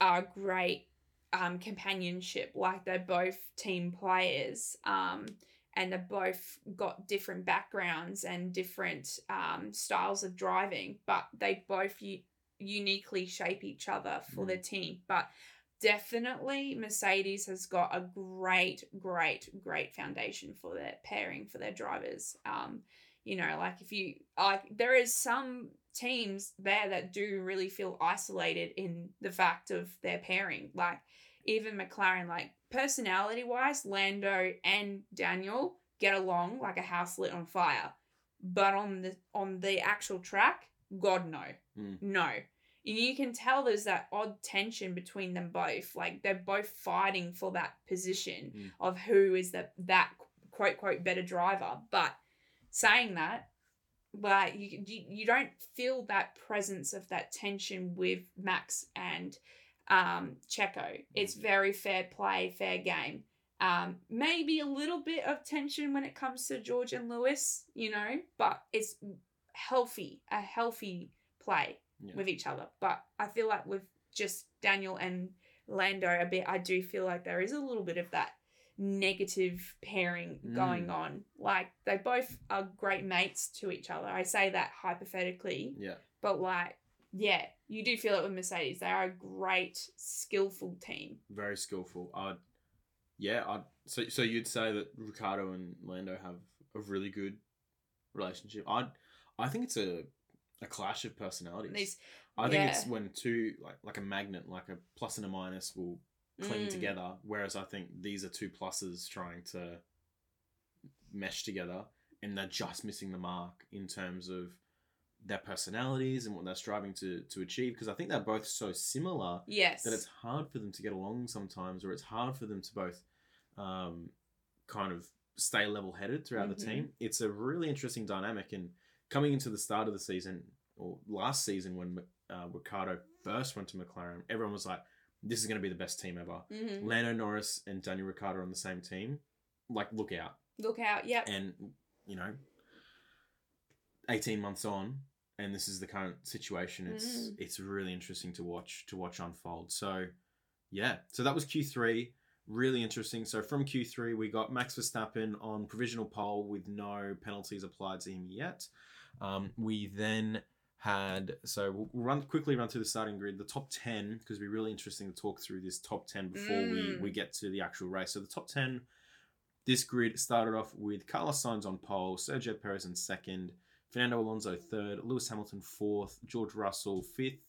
are great um, companionship. Like they're both team players, um, and they've both got different backgrounds and different um, styles of driving, but they both u- uniquely shape each other for Mm. their team. But definitely, Mercedes has got a great, great, great foundation for their pairing for their drivers. Um, you know, like if you like, there is some teams there that do really feel isolated in the fact of their pairing. Like even McLaren, like personality wise, Lando and Daniel get along like a house lit on fire. But on the on the actual track, God no. Mm. No. You can tell there's that odd tension between them both. Like they're both fighting for that position Mm. of who is the that quote quote better driver. But saying that, like you, you you don't feel that presence of that tension with Max and um Checo. It's very fair play, fair game. Um, maybe a little bit of tension when it comes to George and Lewis, you know, but it's healthy, a healthy play Yeah. with each other. But I feel like with just Daniel and Lando a bit, I do feel like there is a little bit of that negative pairing going Mm. on. Like they both are great mates to each other. I say that hypothetically, Yeah. but like, yeah, you do feel it with Mercedes. They are a great, skillful team. Very skillful. I'd, yeah. I'd, so so you'd say that Ricciardo and Lando have a really good relationship. I I think it's a a clash of personalities. These, I think it's when two like like a magnet, like a plus and a minus, will cling Mm. together. Whereas I think these are two pluses trying to mesh together, and they're just missing the mark in terms of their personalities and what they're striving to to achieve. Because I think they're both so similar yes, that it's hard for them to get along sometimes, or it's hard for them to both um, kind of stay level headed throughout Mhm. the team. It's a really interesting dynamic. And coming into the start of the season, or last season when uh, Ricciardo first went to McLaren, everyone was like, this is going to be the best team ever. Mhm. Lando Norris and Daniel Ricciardo on the same team. Like, look out. look out. yeah. And, you know, 18 months on, and this is the current situation. It's Mm. it's really interesting to watch to watch unfold. So, yeah. So that was Q3. Really interesting. So from Q3, we got Max Verstappen on provisional pole with no penalties applied to him yet. Um, we then had so we'll run quickly run through the starting grid, the top ten because it'd be really interesting to talk through this top ten before we Mm. we get to the actual race. So the top ten, this grid started off with Carlos Sainz on pole, Sergio Perez in second, Fernando Alonso third, Lewis Hamilton fourth, George Russell fifth,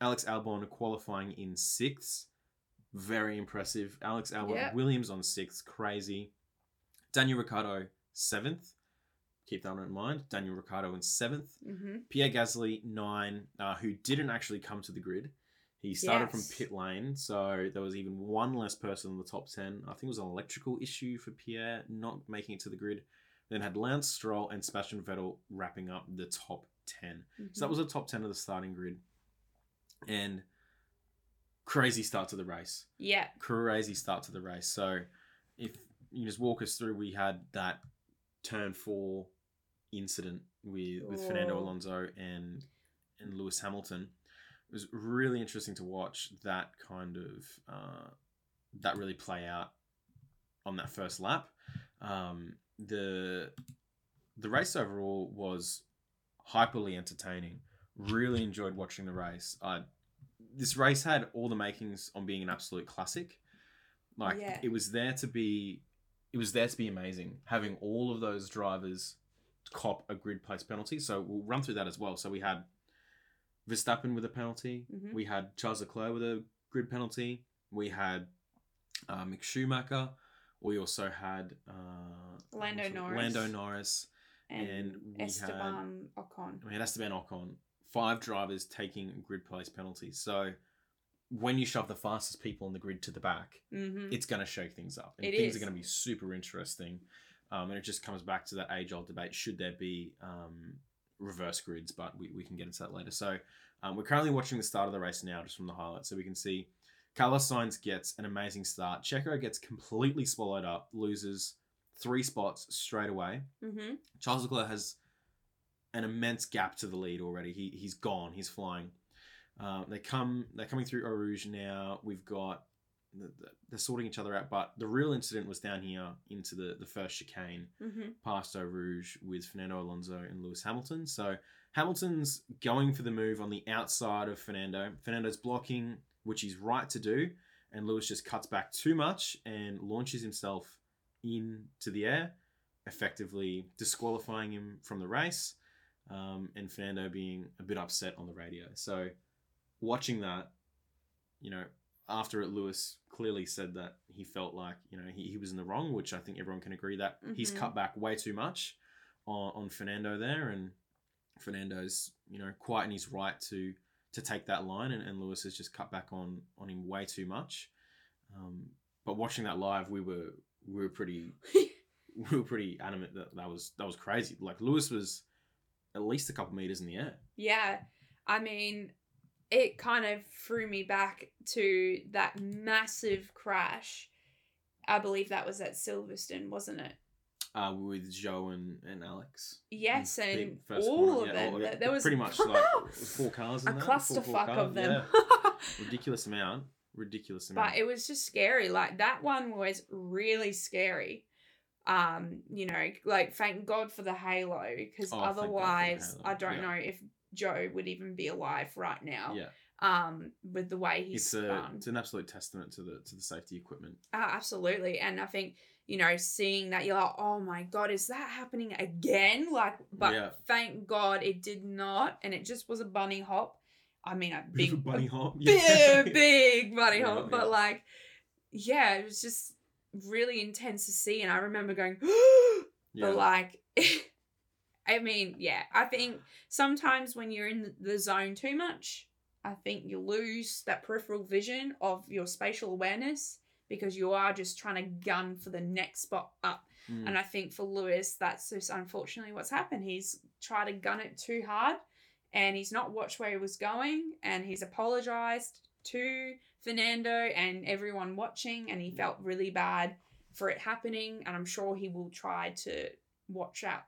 Alex Albon qualifying in sixth. Very impressive. Alex Albon Yep. Williams on sixth, crazy. Daniel Ricciardo seventh. Keep that in mind. Daniel Ricciardo in seventh. hmm Pierre Gasly nine, uh, who didn't actually come to the grid. He started from pit lane, so there was even one less person in the top ten. I think it was an electrical issue for Pierre not making it to the grid. Then had Lance Stroll and Sebastian Vettel wrapping up the top ten. So Mm-hmm. that was the top ten of the starting grid, and crazy start to the race yeah. crazy start to the race. So, if you just walk us through, we had that turn four incident with with Fernando. Alonso and and Lewis Hamilton. It was really interesting to watch that kind of uh, that really play out on that first lap. Um, the the race overall was hyperly entertaining. Really enjoyed watching the race. I this race had all the makings on being an absolute classic. Like Yeah. it was there to be it was there to be amazing. Having all of those drivers cop a grid place penalty. So we'll run through that as well. So we had Verstappen with a penalty. Mhm. We had Charles Leclerc with a grid penalty. We had uh, Mick Schumacher. We also had uh, Lando Norris. Lando Norris. And, And we Esteban Ocon. I mean, it has to be an Ocon. Five drivers taking grid place penalties. So when you shove the fastest people on the grid to the back, Mm-hmm. it's going to shake things up. And It things is. are going to be super interesting. Um, and it just comes back to that age old debate should there be um, reverse grids? But we, we can get into that later. So um, we're currently watching the start of the race now, just from the highlights. So we can see Carlos Sainz gets an amazing start. Checo gets completely swallowed up, loses three spots straight away. Mm-hmm. Charles Leclerc has an immense gap to the lead already. He he's gone. He's flying. Uh, they come. They're coming through Eau Rouge now. We've got th- th- they're sorting each other out. But the real incident was down here into the the first chicane hmm past Eau Rouge with Fernando Alonso and Lewis Hamilton. So Hamilton's going for the move on the outside of Fernando. Fernando's blocking, which he's right to do, and Lewis just cuts back too much and launches himself into the air, effectively disqualifying him from the race. Um, and Fernando being a bit upset on the radio. So watching that, you know, after it, Lewis clearly said that he felt like you know he, he was in the wrong, which I think everyone can agree that he's Mhm. cut back way too much on, on Fernando there, and Fernando's you know quite in his right to to take that line, and, and Lewis has just cut back on on him way too much. Um, but watching that live, we were we were pretty we were pretty adamant that that was that was crazy. Like Lewis was at least a couple meters in the air. Yeah. I mean, it kind of threw me back to that massive crash. I believe that was at Silverstone, wasn't it? uh, with Zhou and, and Alex. Yes, the and all corner, of yeah, them. all- There- was pretty much like four cars in a that, four- four clusterfuck of them. yeah. ridiculous amount, ridiculous amount. but it was just scary. Like that one was really scary. Um, you know, like thank God for the halo because Oh, thank God for the otherwise, halo, I don't yeah. know if Zhou would even be alive right now. yeah, Um, with the way he's it's a spun. it's an absolute testament to the to the safety equipment. Oh, absolutely. And I think, you know, seeing that you're like, oh my God, is that happening again? Like, but Yeah. thank God it did not. And it just was a bunny hop. I mean, a big, a bunny hop. big, big bunny Yeah, hop. But like, yeah, it was just really intense to see. And I remember going, yeah. but like, I mean, yeah, I think sometimes when you're in the zone too much, I think you lose that peripheral vision of your spatial awareness because you are just trying to gun for the next spot up. Mm. And I think for Lewis, that's just unfortunately what's happened. He's tried to gun it too hard and he's not watched where he was going and he's apologized to Fernando and everyone watching and he felt really bad for it happening and I'm sure he will try to watch out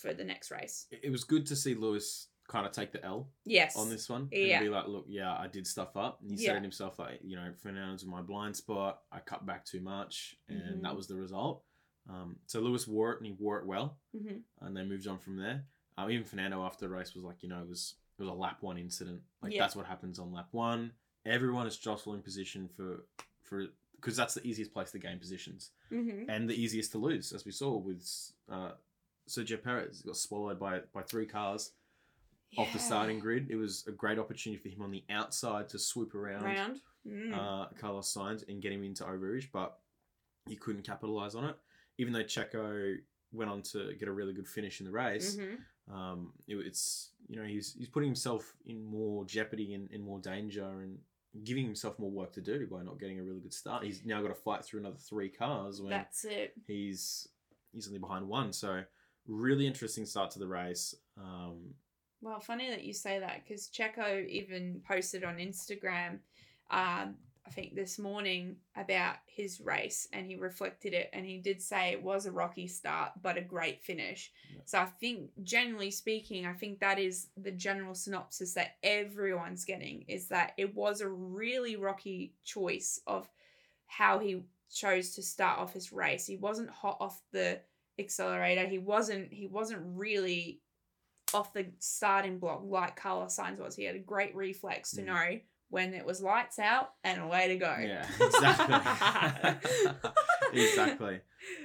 for the next race. it was good to see Lewis kind of take the L Yes. on this one Yeah. and be like, look, yeah, I did stuff up. And he Yeah. said it himself, like, you know, Fernando's in my blind spot. I cut back too much, and Mhm. that was the result. Um, so Lewis wore it, and he wore it well, hmm and they moved on from there. Um, even Fernando after the race was like, you know, it was it was a lap one incident. Like Yeah. that's what happens on lap one. Everyone is jostling position for for because that's the easiest place to gain positions hmm and the easiest to lose, as we saw with uh, Sergio Perez. Got swallowed by by three cars off the starting grid. It was a great opportunity for him on the outside to swoop around round. Mm. uh, Carlos Sainz and get him into Eau Rouge, but he couldn't capitalize on it. Even though Checo went on to get a really good finish in the race, Mhm. um, it, it's you know he's he's putting himself in more jeopardy and, and more danger and giving himself more work to do by not getting a really good start. He's now got to fight through another three cars when That's it. he's he's only behind one. So really interesting start to the race. Um, Well, funny that you say that because Checo even posted on Instagram, um, I think this morning about his race and he reflected it and he did say it was a rocky start but a great finish. Yeah. So I think, generally speaking, I think that is the general synopsis that everyone's getting is that it was a really rocky choice of how he chose to start off his race. He wasn't hot off the accelerator. He wasn't. He wasn't really off the starting block like Carlos Sainz was. He had a great reflex to Mm. know when it was lights out and away to go. Yeah, exactly. exactly.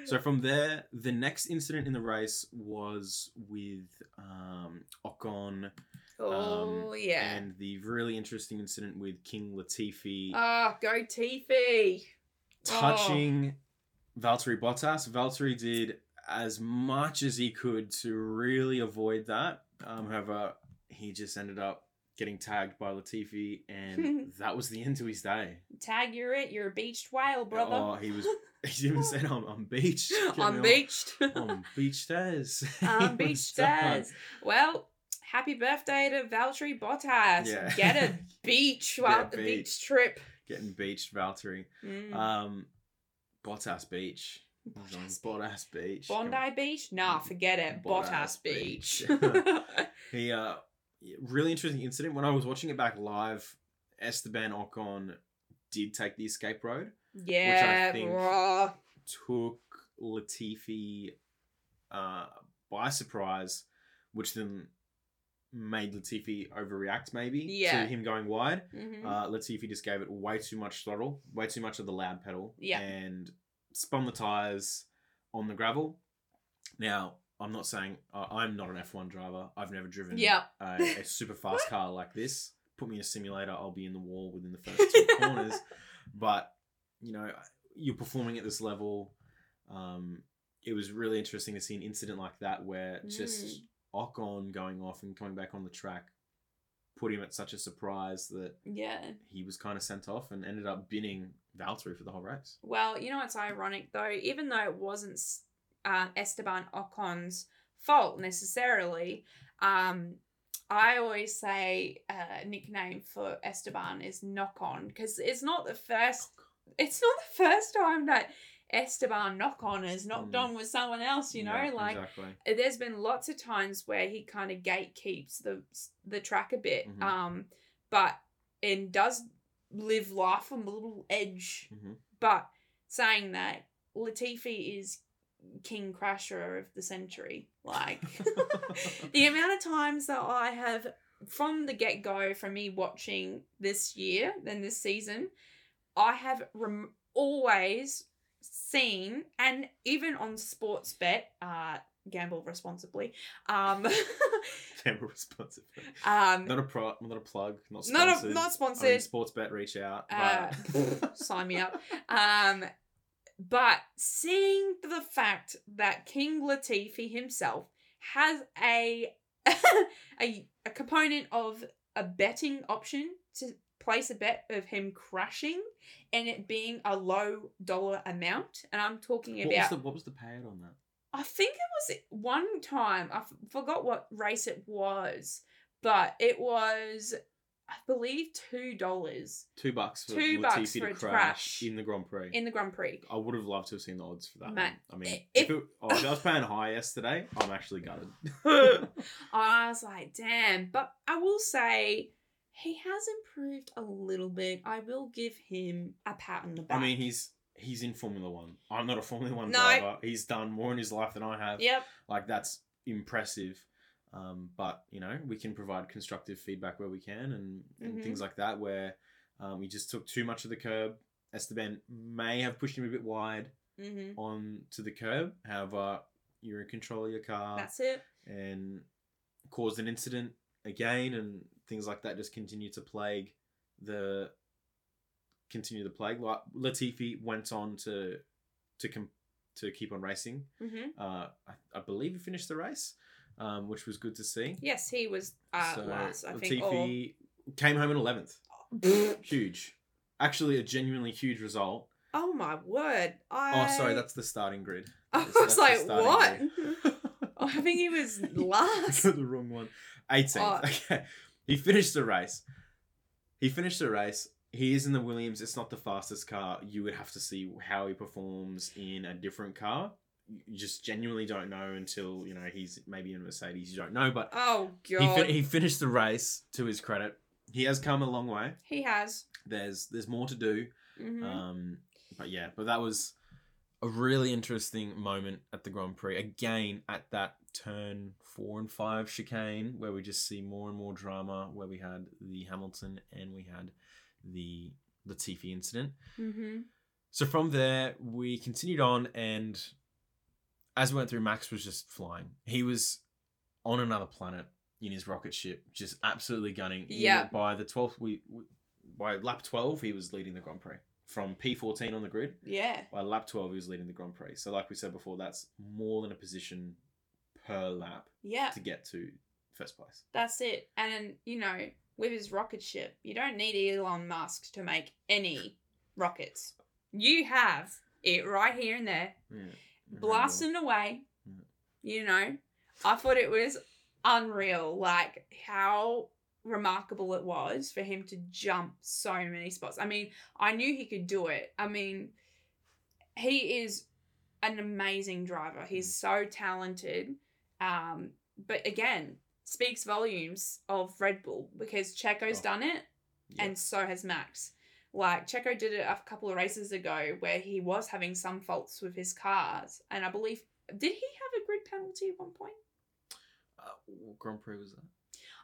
So from there, the next incident in the race was with um, Ocon oh yeah. and the really interesting incident with King Latifi Ah, go Tiffy. touching Valtteri Bottas. Valtteri did as much as he could to really avoid that. Um, however, he just ended up getting tagged by Latifi, and that was the end to his day. Tag you're it. You're a beached whale, brother. Oh, he was. He even said, "I'm, I'm beached. I'm beached. On beach stairs. I'm beached done. Well, happy birthday to Valtteri Bottas. Yeah. Get a beach while the beach. beach trip. Getting beached, Valtteri. Mm. Um, Bottas Beach. On Bottas Bottas Beach. Bondi Beach? Nah, forget it. Bottas Bottas, Beach. He uh, really interesting incident. When I was watching it back live, Esteban Ocon did take the escape road. Yeah, think- bruh. took Latifi uh, by surprise, which then made Latifi overreact maybe Yeah. to him going wide. Mhm. Uh, Latifi just gave it way too much throttle, way too much of the loud pedal, Yeah. and spun the tires on the gravel. Now, I'm not saying uh, I'm not an F1 driver. I've never driven Yeah. a, a super fast car like this. Put me in a simulator, I'll be in the wall within the first two corners. But you know, you're performing at this level. Um, it was really interesting to see an incident like that where just Ocon going off and coming back on the track put him at such a surprise that yeah. he was kind of sent off and ended up binning Valtteri for the whole race. Well, you know what's ironic though? Even though it wasn't uh, Esteban Ocon's fault necessarily, um, I always say a nickname for Esteban is Knock On because it's not the first. It's not the first time that Esteban Knock On has knocked Mm. on with someone else. You know, Yeah, like exactly. there's been lots of times where he kind of gatekeeps the the track a bit Mhm. um but and does live life on the little edge Mhm. but saying that latifi is king crasher of the century like the amount of times that i have from the get-go from me watching this year then this season i have rem- always seen and even on sports bet uh gamble responsibly um Camera responsive. um Not a pro, not a plug, not not a, not I mean, sponsored sports bet reach out. Uh, sign me up um but seeing the fact that king latifi himself has a a, a component of a betting option to place a bet of him crashing and it being a low dollar amount and i'm talking what, was about the, what was the payout on that? I think it was one time. I f- forgot what race it was, but it was, I believe, two dollars Two bucks for Two Latifi bucks to for a crash, crash. in the Grand Prix. in the Grand Prix. I would have loved to have seen the odds for that. Mate, one. I mean, if, if- it, oh, if I was paying high yesterday, I'm actually gutted. I was like, damn. But I will say, he has improved a little bit. I will give him a pat on the back. I mean, he's he's in Formula One. I'm not a Formula One No. driver. He's done more in his life than I have. yep. Like that's impressive. Um, but you know, we can provide constructive feedback where we can, and, and Mhm. things like that where um, he just took too much of the curb. Esteban may have pushed him a bit wide hmm on to the curb. However, you're in control of your car That's it. and caused an incident again, and things like that just continue to plague the continue the plague. Like Latifi went on to to com- to keep on racing. hmm Uh, I, I believe he finished the race, um, which was good to see. Yes, he was uh, so last, I think. Or... Latifi came home in eleventh. Huge, actually, a genuinely huge result. Oh my word! I... Oh, sorry, that's the starting grid. I was that's like, what? I think he was last. the wrong one. 18th. Oh. Okay. He finished the race. He finished the race. He is in the Williams. It's not the fastest car. You would have to see how he performs in a different car. You just genuinely don't know until, you know, he's maybe in a Mercedes. You don't know. But Oh he, god, fin- he finished the race to his credit. He has come a long way. he has. There's there's more to do. Mhm. Um, but yeah, but that was a really interesting moment at the Grand Prix. Again, at that turn four and five chicane, where we just see more and more drama, where we had the Hamilton and we had the Latifi incident. Mhm. So from there, we continued on, and as we went through, Max was just flying. He was on another planet in his rocket ship, just absolutely gunning. Yeah. By the twelfth, we, we by lap twelve, he was leading the Grand Prix from P fourteen on the grid. Yeah. By lap twelve, he was leading the Grand Prix. So, like we said before, that's more than a position per lap Yeah. to get to first place. That's it. And you know, with his rocket ship, you don't need Elon Musk to make any rockets. You have it right here and there, Yeah. blasting away. Yeah. You know, I thought it was unreal, like how remarkable it was for him to jump so many spots. I mean, I knew he could do it. I mean, he is an amazing driver. He's so talented. Um, but again, speaks volumes of Red Bull because Checo's Oh. done it Yeah. and so has Max. Like Checo did it a couple of races ago where he was having some faults with his cars, and I believe did he have a grid penalty at one point? Uh, what Grand Prix was that?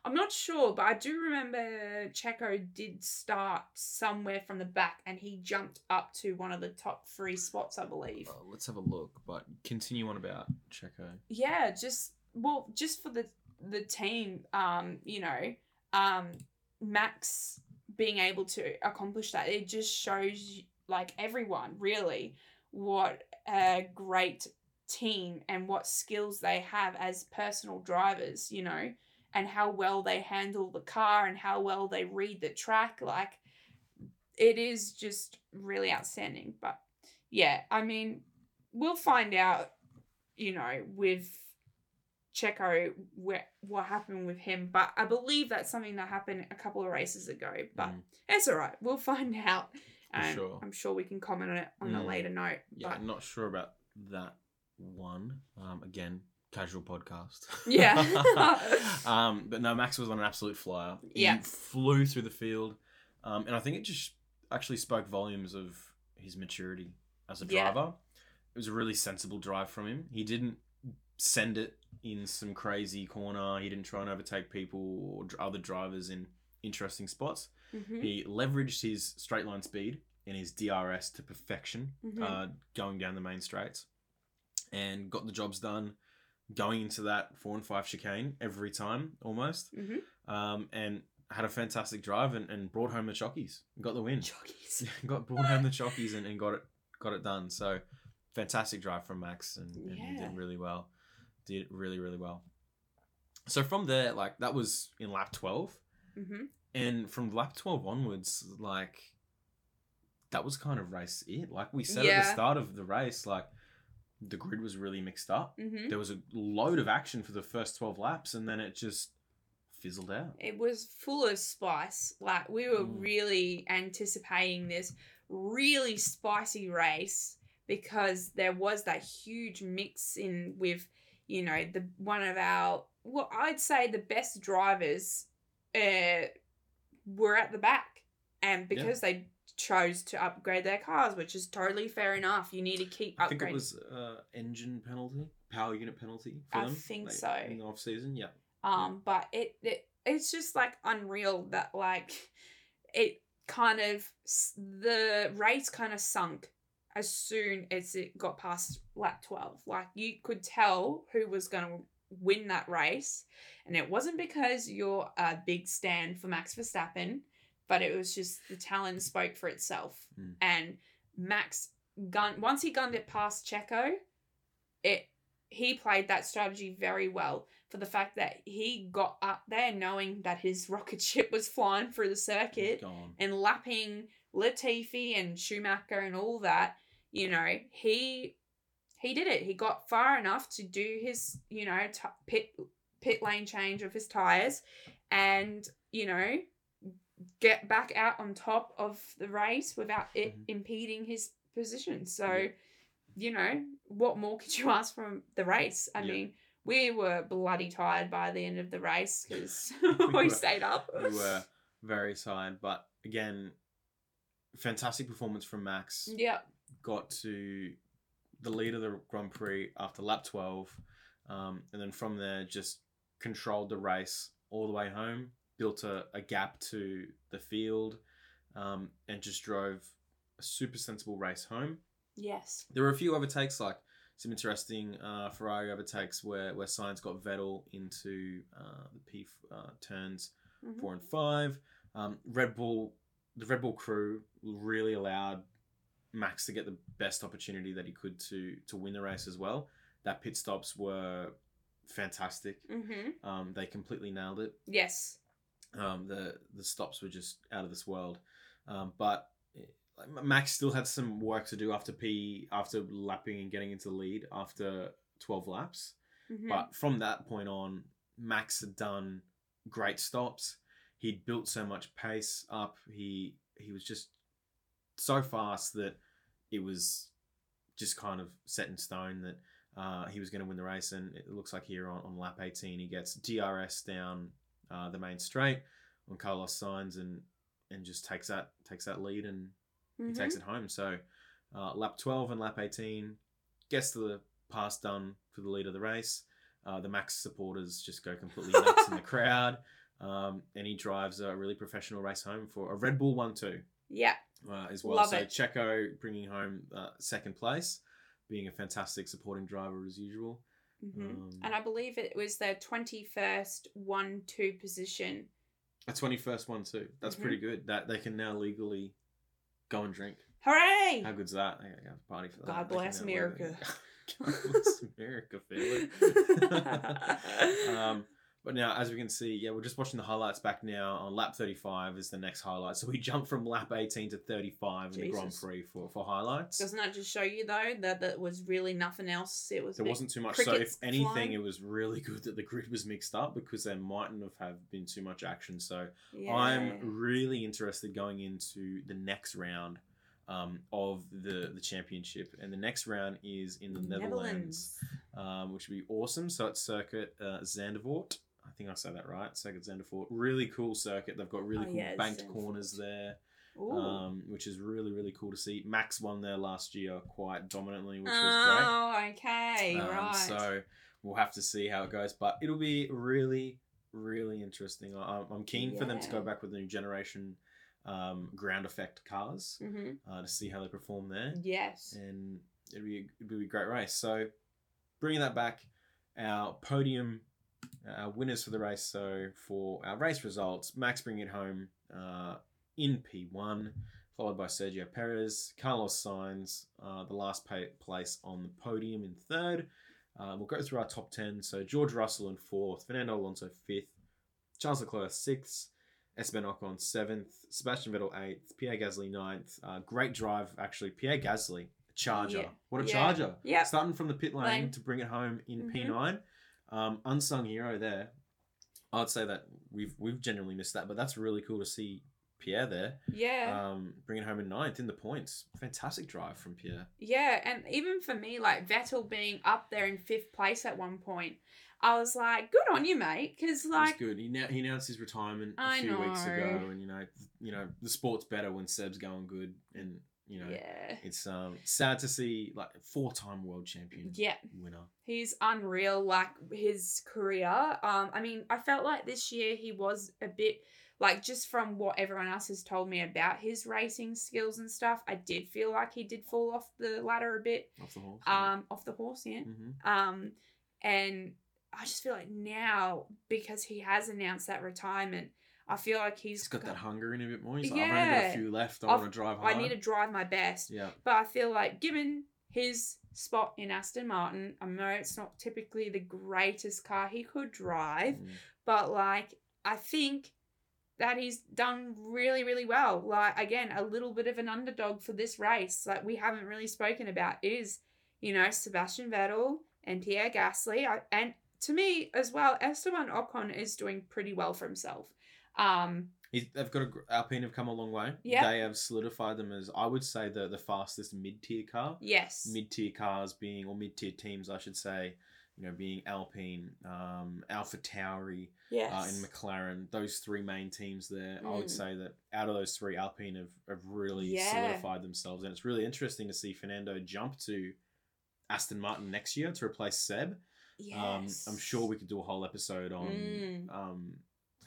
I'm not sure, but I do remember Checo did start somewhere from the back and he jumped up to one of the top three spots, I believe. Uh, let's have a look, but continue on about Checo. Yeah, just well, just for the the team, um, you know, um, Max being able to accomplish that, it just shows like everyone really what a great team and what skills they have as personal drivers, you know and how well they handle the car and how well they read the track. Like, it is just really outstanding. But yeah, I mean, we'll find out, you know, with Checo where, what happened with him. But I believe that's something that happened a couple of races ago. But Mm. it's all right. We'll find out. Sure. I'm sure we can comment on it on a Mm. later note. Yeah, But I'm not sure about that one. Um, again, casual podcast. Yeah. um, but no, Max was on an absolute flyer. He Yeah. flew through the field, um, and I think it just actually spoke volumes of his maturity as a Yeah. driver. It was a really sensible drive from him. He didn't send it in some crazy corner. He didn't try and overtake people or other drivers in interesting spots. Mhm. He leveraged his straight line speed and his DRS to perfection, Mhm. uh, going down the main straights, and got the jobs done. Going into that four and five chicane every time almost, Mhm. um, and had a fantastic drive and, and brought home the chockies. Got the win. Jockeys. got brought home the chockies and, and got it got it done. So fantastic drive from Max and, and he did really well. Did really really well. So from there, like that was in lap twelve. hmm And from lap 12 onwards, like, that was kind of race it. Like we said at the start of the race, like, the grid was really mixed up. hmm There was a load of action for the first 12 laps, and then it just fizzled out. It was full of spice. Like we were Mm. really anticipating this really spicy race because there was that huge mix in with, you know, the one of our well, I'd say the best drivers uh were at the back. And because they chose to upgrade their cars, which is totally fair enough. You need to keep upgrading. I think it was uh, engine penalty, power unit penalty for I them. think like, so. In the off season, yeah. Um, but it, it it's just like unreal that like it kind of the race kind of sunk as soon as it got past lap 12 like you could tell who was going to win that race and it wasn't because you're a big stand for Max Verstappen but it was just the talent spoke for itself Mm. and Max gun once he gunned it past Checo it he played that strategy very well for the fact that he got up there knowing that his rocket ship was flying through the circuit and lapping Latifi and Schumacher and all that, you know, he he did it. He got far enough to do his, you know, t- pit pit lane change of his tires and, you know, get back out on top of the race without it Mhm. impeding his position. So, Yeah. you know, what more could you ask from the race? I Yeah. mean, we were bloody tired by the end of the race because We we, stayed up. we were very tired, but again, fantastic performance from Max. Yep. got to the lead of the Grand Prix after lap 12. Um, and then from there, just controlled the race all the way home, built a, a gap to the field, um, and just drove a super sensible race home. Yes. There were a few overtakes, like some interesting uh, Ferrari overtakes where, where Sainz got Vettel into uh, the P uh, turns Mhm. four and five. Um, Red Bull, the Red Bull crew really allowed Max to get the best opportunity that he could to to win the race as well. That pit stops were fantastic. Mm-hmm. Um, they completely nailed it. Yes. Um, the the stops were just out of this world. Um, but like, Max still had some work to do after P after lapping and getting into the lead after twelve laps. Mhm. But from that point on, Max had done great stops. He'd built so much pace up. He he was just so fast that it was just kind of set in stone that uh, he was going to win the race. And it looks like here on, on lap 18, he gets DRS down uh, the main straight on Carlos Sainz and and just takes that takes that lead and he Mhm. takes it home. So uh, lap 12 and lap 18 gets to the pass done for the lead of the race. Uh, the Max supporters just go completely nuts in the crowd. Um, and he drives a really professional race home for a Red Bull 1 2 Yeah. uh, as well. Love so it. Checo bringing home uh, second place, being a fantastic supporting driver as usual. Hmm Um, and I believe it was their 21st 1 2 position. a 21st 1 2. That's Mhm. pretty good. That they can now legally go and drink. Hooray! How good's that? They have a party for that. God bless America. God bless America, Felix. um, but now, as we can see, yeah, we're just watching the highlights back now. On lap 35 is the next highlight. So we jump from lap 18 to 35 in the Grand Prix for, for highlights. Doesn't that just show you though that that was really nothing else? It was There wasn't too much. So, if anything, flying. it was really good that the grid was mixed up because there mightn't have have been too much action. So, Yeah. I'm really interested going into the next round um, of the the championship, and the next round is in the Netherlands, um, which would be awesome. So it's circuit uh, Zandvoort. I think I say that right. Circuit Zandvoort. Really cool circuit. They've got really Oh, cool yeah, banked corners there, um, which is really really cool to see. Max won there last year quite dominantly, which was great. oh, okay, Um, right. So we'll have to see how it goes, but it'll be really, really interesting. I, I'm keen for them to go back with the new generation um, ground effect cars hmm uh, to see how they perform there, Yes. and it'll be it'll be a great race. So bringing that back, our podium, our winners for the race. So for our race results, Max bringing it home uh, in P1. Followed by Sergio Perez, Carlos Sainz, uh, the last pa- place on the podium in third, uh, we'll go through our top 10. So George Russell in fourth, Fernando Alonso fifth, Charles Leclerc sixth, Esteban Ocon seventh, Sebastian Vettel eighth, Pierre Gasly ninth. Uh, great drive, actually. Pierre Gasly, charger. Yeah. What a Yeah. charger. Yep. Starting from the pit lane Lane. to bring it home in Mhm. P9. Um, unsung hero there. I'd say that we've we've genuinely missed that, but that's really cool to see Pierre there. Yeah. Um, bringing home a ninth in the points. Fantastic drive from Pierre. Yeah, and even for me, like Vettel being up there in fifth place at one point, I was like, "Good on you, mate," because like, good. He, now, he announced his retirement a I few weeks ago, and you know, you know, the sport's better when Seb's going good, and you know, yeah, it's um sad to see like four-time world champion yeah, winner. he's unreal. Like his career. Um, I mean, I felt like this year he was a bit like just from what everyone else has told me about his racing skills and stuff. I did feel like he did fall off the ladder a bit. Off the horse. Um, off the horse, yeah. hmm Um, and I just feel like now because he has announced that retirement, I feel like he's He's got that hunger in a bit more. He's like, I've only got a few left. I want to drive I need to drive my best. Yeah. But I feel like given his spot in Aston Martin, I know it's not typically the greatest car he could drive, Mm. but like I think that he's done really, really well. Like again, a little bit of an underdog for this race, like we haven't really spoken about, is you know Sebastian Vettel and Pierre Gasly, I, and to me as well, Esteban Ocon is doing pretty well for himself. Um, He's, they've got a Alpine have come a long way. Yeah. They have solidified them as I would say the the fastest mid tier car. yes, Mid tier cars being or mid tier teams, I should say. You know, being Alpine, um, Alpha Tauri, yes, uh, and McLaren, those three main teams there, I would Mm. say that out of those three, Alpine have, have really Yeah. solidified themselves. And it's really interesting to see Fernando jump to Aston Martin next year to replace Seb. Um, yes. I'm sure we could do a whole episode on Mm. um,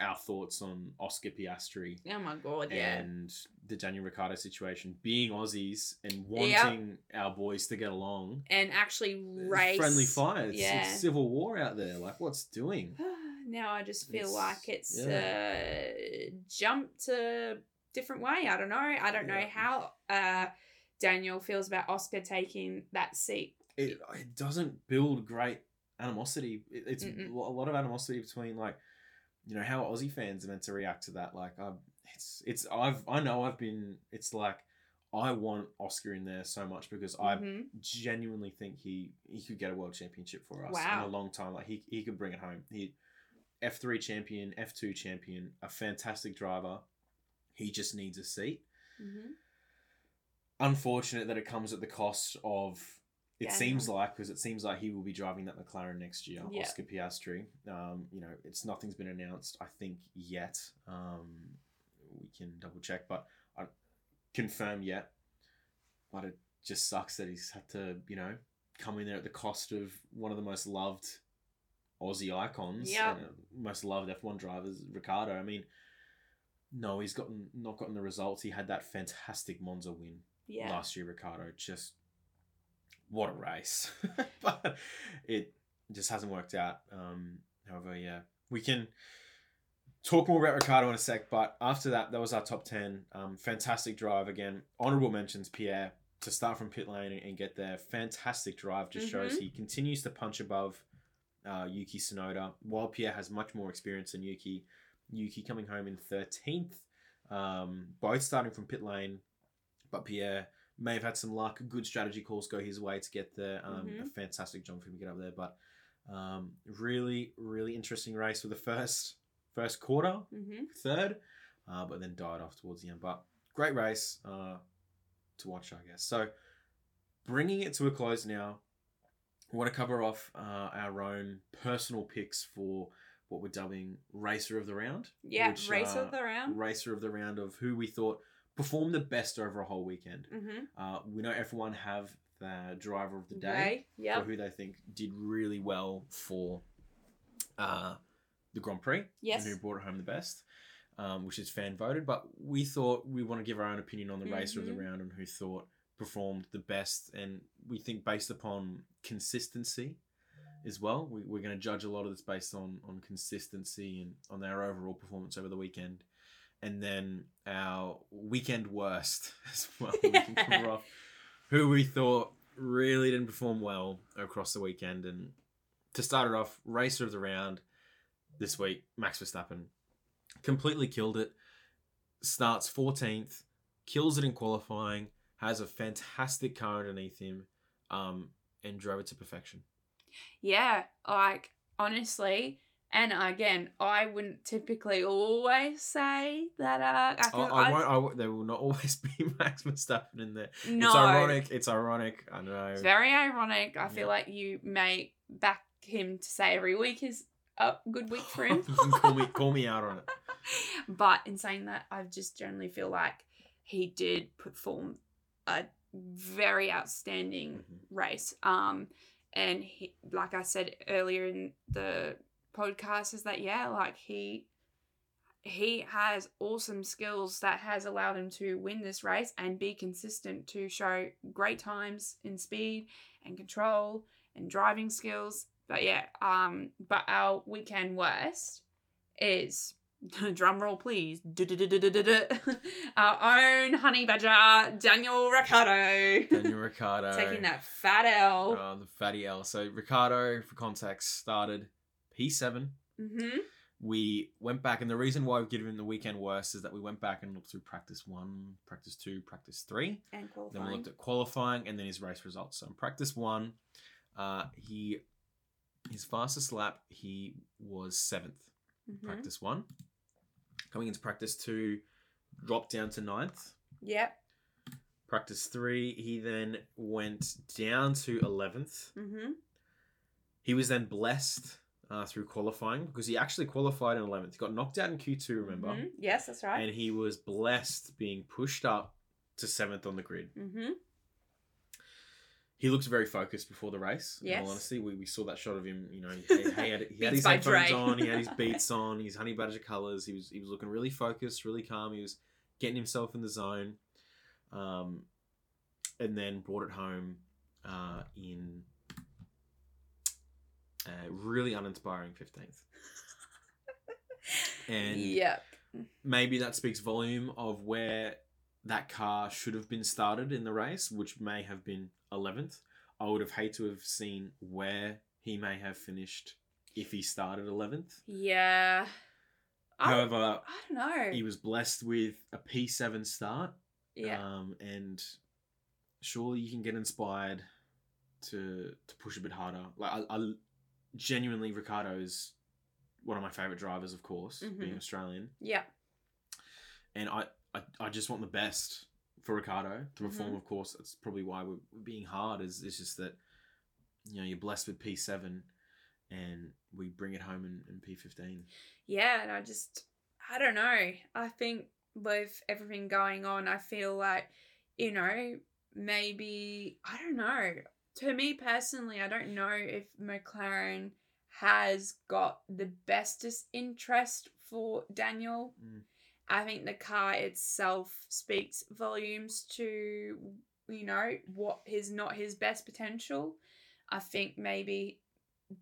our thoughts on Oscar Piastri Oh my god, yeah. and the Daniel Ricciardo situation. Being Aussies and Yep. wanting our boys to get along. and actually race Friendly fire. It's, Yeah. it's civil war out there. Like, what's doing? now I just feel It's- like it's yeah. uh, jumped a different way. I don't know. I don't know how uh, Daniel feels about Oscar taking that seat. It, it doesn't build great animosity. It, it's Mm-mm. a lot of animosity between like, you know, how Aussie fans are meant to react to that. Like, um, it's it's I've I know I've been. It's like I want Oscar in there so much because I Mhm. genuinely think he he could get a world championship for us Wow. in a long time. Like he he could bring it home. He F three champion, F two champion, a fantastic driver. He just needs a seat. Mhm. Unfortunate that it comes at the cost of. It Daniel. seems like because it seems like he will be driving that McLaren next year, Yeah. Oscar Piastri. Um, you know, it's nothing's been announced. I think yet. Um, we can double check, but I confirm yet. But it just sucks that he's had to, you know, come in there at the cost of one of the most loved Aussie icons, Yep. uh, most loved F1 drivers, Ricciardo. I mean, no, he's gotten not gotten the results. He had that fantastic Monza win Yeah. last year, Ricciardo. Just what a race, but it just hasn't worked out. Um, however, yeah, we can talk more about Ricciardo in a sec. But after that, that was our top ten. Um, fantastic drive again. Honorable mentions, Pierre to start from pit lane and, get there. Fantastic drive. Just shows Mhm. he continues to punch above uh, Yuki Tsunoda. While Pierre has much more experience than Yuki, Yuki coming home in thirteenth. Um, both starting from pit lane, but Pierre may have had some luck. Good strategy calls go his way to get there. Um, A Mhm. fantastic jump for him to get up there, but um, really, really interesting race for the first first quarter, Mm-hmm. third, uh, but then died off towards the end. But great race uh, to watch, I guess. So bringing it to a close now. I want to cover off uh, our own personal picks for what we're dubbing Racer of the Round Yeah. which, Race uh, of the round. racer of the round of who we thought performed the best over a whole weekend. Mm-hmm. Uh, we know everyone have the driver of the day Okay. for who they think did really well for uh, the Grand Prix Yes. and who brought home the best, um, which is fan voted. But we thought we want to give our own opinion on the racer of the Mhm. round and who thought performed the best. And we think based upon consistency as well, we, we're going to judge a lot of this based on on consistency and on their overall performance over the weekend. And then our weekend worst as well. We can off who we thought really didn't perform well across the weekend. And to start it off, racer of the round this week, Max Verstappen completely killed it. Starts 14th, kills it in qualifying, has a fantastic car underneath him, um, and drove it to perfection. Yeah, like honestly, and again, I wouldn't typically always say that. Uh, I I, feel I won't. I, won't- there will not always be Max Verstappen in there. No, It's ironic. It's ironic. I know. It's very ironic. I feel Yeah. like you may back him to say every week is a good week for him. Call me call me out on it. but in saying that, I just generally feel like he did perform a very outstanding Mhm. race. Um, and he, like I said earlier in the podcast, is that yeah, like he he has awesome skills that has allowed him to win this race and be consistent to show great times in speed and control and driving skills. But yeah, um, but our weekend worst is drum roll please our own honey badger Daniel Ricciardo Daniel Ricciardo taking that fat L. uh, the fatty L. So Ricciardo, for context, started P7. mm-hmm. We went back, and the reason why we give him the weekend worst is that we went back and looked through practice one, practice two, practice three. And Then we looked at qualifying and then his race results. So in practice one, uh, he his fastest lap he was 7th Mhm. Practice one. Coming into practice two, dropped down to ninth. Yep. Practice three, he then went down to eleventh. Mm-hmm. He was then blessed uh, through qualifying because he actually qualified in eleventh. He got knocked out in Q two, remember, Mhm. Yes, that's right. and he was blessed being pushed up to seventh on the grid. mm-hmm. he looked very focused before the race. In Yes. all honesty, we, we saw that shot of him. You know, he, he had, he had his headphones Dre. on, he had his beats on, his honey badger colors. He was he was looking really focused, really calm. He was getting himself in the zone, um, and then brought it home uh, in a really uninspiring fifteenth. And yep. maybe that speaks volume of where that car should have been started in the race, which may have been 11th. I would have hated to have seen where he may have finished if he started 11th. Yeah. I, However, I don't know. he was blessed with a P7 start. yeah. Um, and surely you can get inspired to to push a bit harder. Like I, I genuinely Ricciardo is one of my favorite drivers, of course, being Mhm. Australian. yeah. and I, I I just want the best for Ricciardo to perform. Mhm. Of course, that's probably why we're we're being hard. Is it's just that you know you're blessed with P seven, and we bring it home in, in P fifteen. Yeah, and I just I don't know. I think with everything going on, I feel like, you know, maybe, I don't know. To me personally, I don't know if McLaren has got the bestest interest for Daniel. Mm. I think the car itself speaks volumes to, you know, what is not his best potential. I think maybe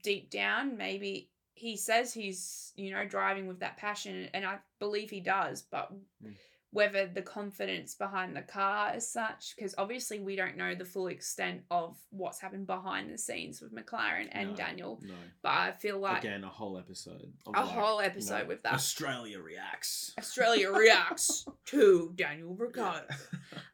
deep down, maybe he says he's, you know, driving with that passion, and I believe he does, but Mm. Whether the confidence behind the car is such, because obviously we don't know the full extent of what's happened behind the scenes with McLaren and No, Daniel, No. but I feel like Again, a whole episode. A like, whole episode know, with that. Australia reacts. Australia reacts to Daniel Yeah. Ricciardo.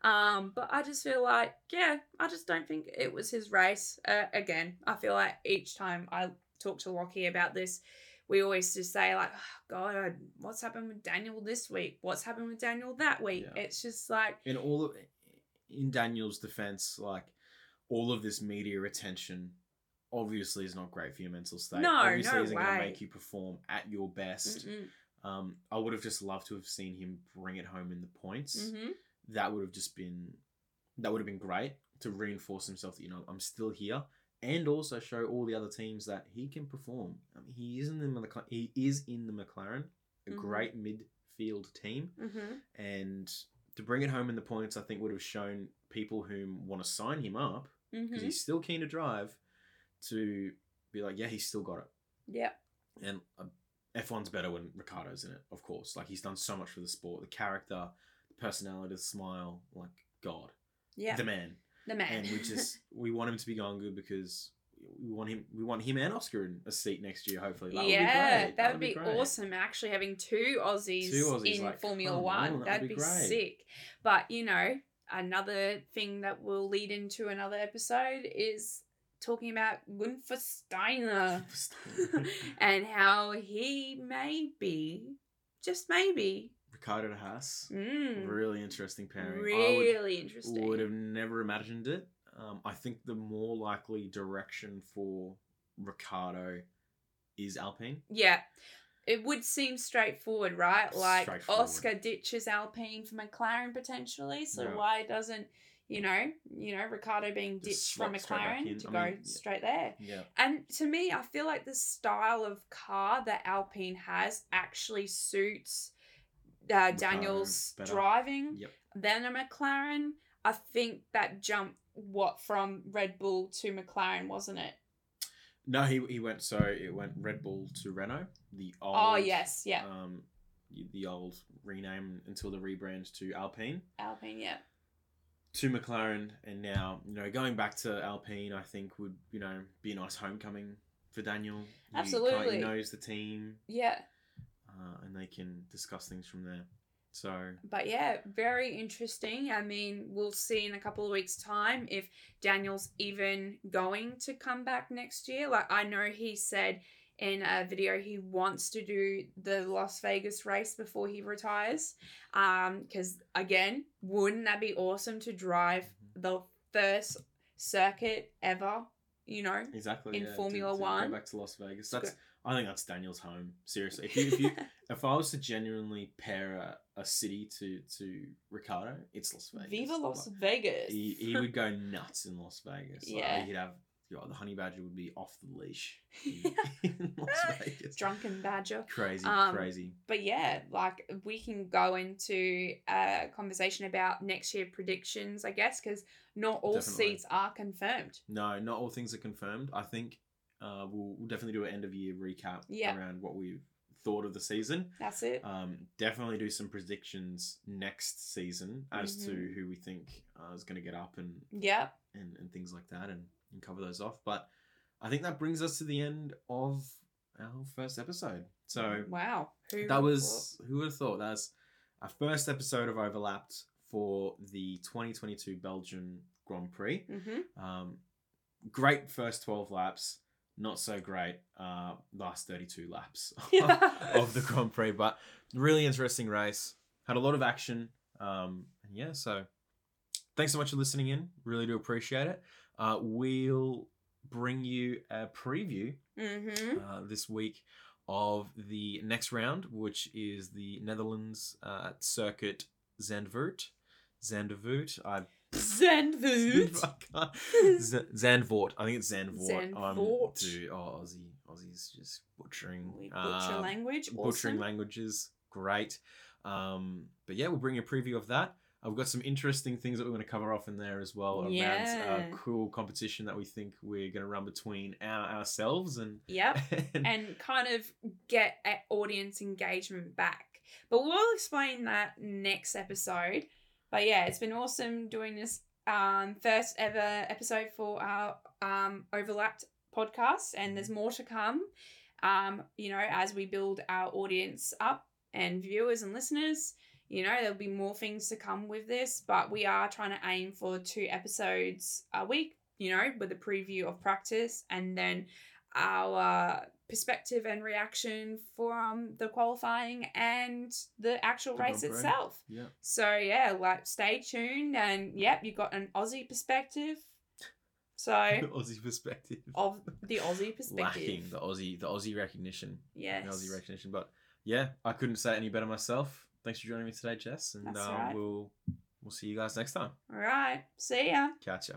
Um, but I just feel like, yeah, I just don't think it was his race. Uh, again, I feel like each time I talk to Lachy about this, we always just say like, oh, God, what's happened with Daniel this week? What's happened with Daniel that week? Yeah. It's just like, in all of, in Daniel's defense, like all of this media attention obviously is not great for your mental state. No, obviously no isn't going to make you perform at your best. Um, I would have just loved to have seen him bring it home in the points. hmm That would have just been that would have been great to reinforce himself that you know I'm still here and also show all the other teams that he can perform. I mean, he is in the McLaren, he is in the McLaren, a Mhm. great midfield team hmm and to bring it home in the points, I think would have shown people who want to sign him up because hmm he's still keen to drive to be like, yeah, he's still got it. Yeah. And uh, F1's better when Ricciardo's in it, of course. Like he's done so much for the sport, the character, the personality, the smile, like God, Yeah. the man. The man. And we just we want him to be going good because we want him we want him and Oscar in a seat next year. Hopefully, that yeah, would be great. that would be, great. awesome. Actually, having two Aussies, Two Aussies, in like, Formula One, on, that'd that'd be be, sick. But you know, another thing that will lead into another episode is talking about Guenther Steiner and how he may be, just maybe, Ricciardo de Haas. mm, Really interesting pairing. I really would, interesting. would have never imagined it. Um, I think the more likely direction for Ricciardo is Alpine. Yeah. It would seem straightforward, right? Like Straightforward. Oscar ditches Alpine for McLaren potentially, so Yeah. why doesn't you know, you know, Ricciardo being ditched from slot straight back McLaren to I go mean, straight there? Yeah. And to me, I feel like the style of car that Alpine has actually suits uh, Daniel's better. driving Yep. than a McLaren. I think that jump, what from Red Bull to McLaren, wasn't it? No, he, he went so it went Red Bull to Renault, the old oh yes, yeah, um the old rename until the rebrand to Alpine. Alpine, yeah. to McLaren, and now you know going back to Alpine, I think would you know be a nice homecoming for Daniel. Absolutely. He knows the team, Yeah, uh, and they can discuss things from there. So but yeah, very interesting. I mean, we'll see in a couple of weeks' time if Daniel's even going to come back next year. Like, I know he said in a video he wants to do the Las Vegas race before he retires. Um, because again, wouldn't that be awesome to drive the first circuit ever? You know, exactly In yeah, to- Formula to One. Go back to Las Vegas. That's I think that's Daniel's home. Seriously, if you if you if I was to genuinely pair a, a city to to Ricciardo, it's Las Vegas. Viva Las Like, Vegas. he, he would go nuts in Las Vegas. Like, Yeah. he'd have you know, the honey badger would be off the leash in, in Las Vegas. Drunken Badger. Crazy, Um, crazy. but yeah, like we can go into a conversation about next year predictions, I guess, because not all Definitely. seats are confirmed. No, not all things are confirmed. I think uh, we'll, we'll definitely do an end of year recap Yeah. around what we've thought of the season. That's it. Um, definitely do some predictions next season as to Mhm. who we think uh, is going to get up and, Yep. and, and things like that and, and cover those off. But I think that brings us to the end of our first episode. So wow. Who that was who would have thought that's our first episode of overlapped for the 2022 belgian grand prix Mm-hmm. um, great first 12 laps not so great uh, last 32 laps of the grand prix but really interesting race had a lot of action um, and yeah so thanks so much for listening in really do appreciate it uh, we'll bring you a preview Mm-hmm. uh, this week of the next round, which is the Netherlands uh, circuit Zandvoort. Zandvoort. I Zandvoort. Z- Zandvoort. I think it's Zandvoort. Zandvoort. Um, dude, oh, Aussie, Aussies just butchering, We butcher um, language. butchering Awesome. languages. Great. Um, but yeah, we'll bring you a preview of that. Uh, we've got some interesting things that we're going to cover off in there as well around Yeah. uh, cool competition that we think we're going to run between our, ourselves and, Yep. and and kind of get a- audience engagement back. But we'll explain that next episode. But yeah, it's been awesome doing this um, first ever episode for our um, overlapped podcast, and there's more to come. Um, you know, as we build our audience up and viewers and listeners, you know, there'll be more things to come with this, but we are trying to aim for two episodes a week, you know, with a preview of practice and then our perspective and reaction from the qualifying and the actual The race itself. yeah. So yeah, like stay tuned and yep, you've got an Aussie perspective. So Aussie perspective. of the Aussie perspective. Lacking the Aussie, the Aussie recognition. Yes. The Aussie recognition. But yeah, I couldn't say it any better myself. Thanks for joining me today, Jess, and That's uh, all right. we'll we'll see you guys next time. All right. See ya. Catch ya.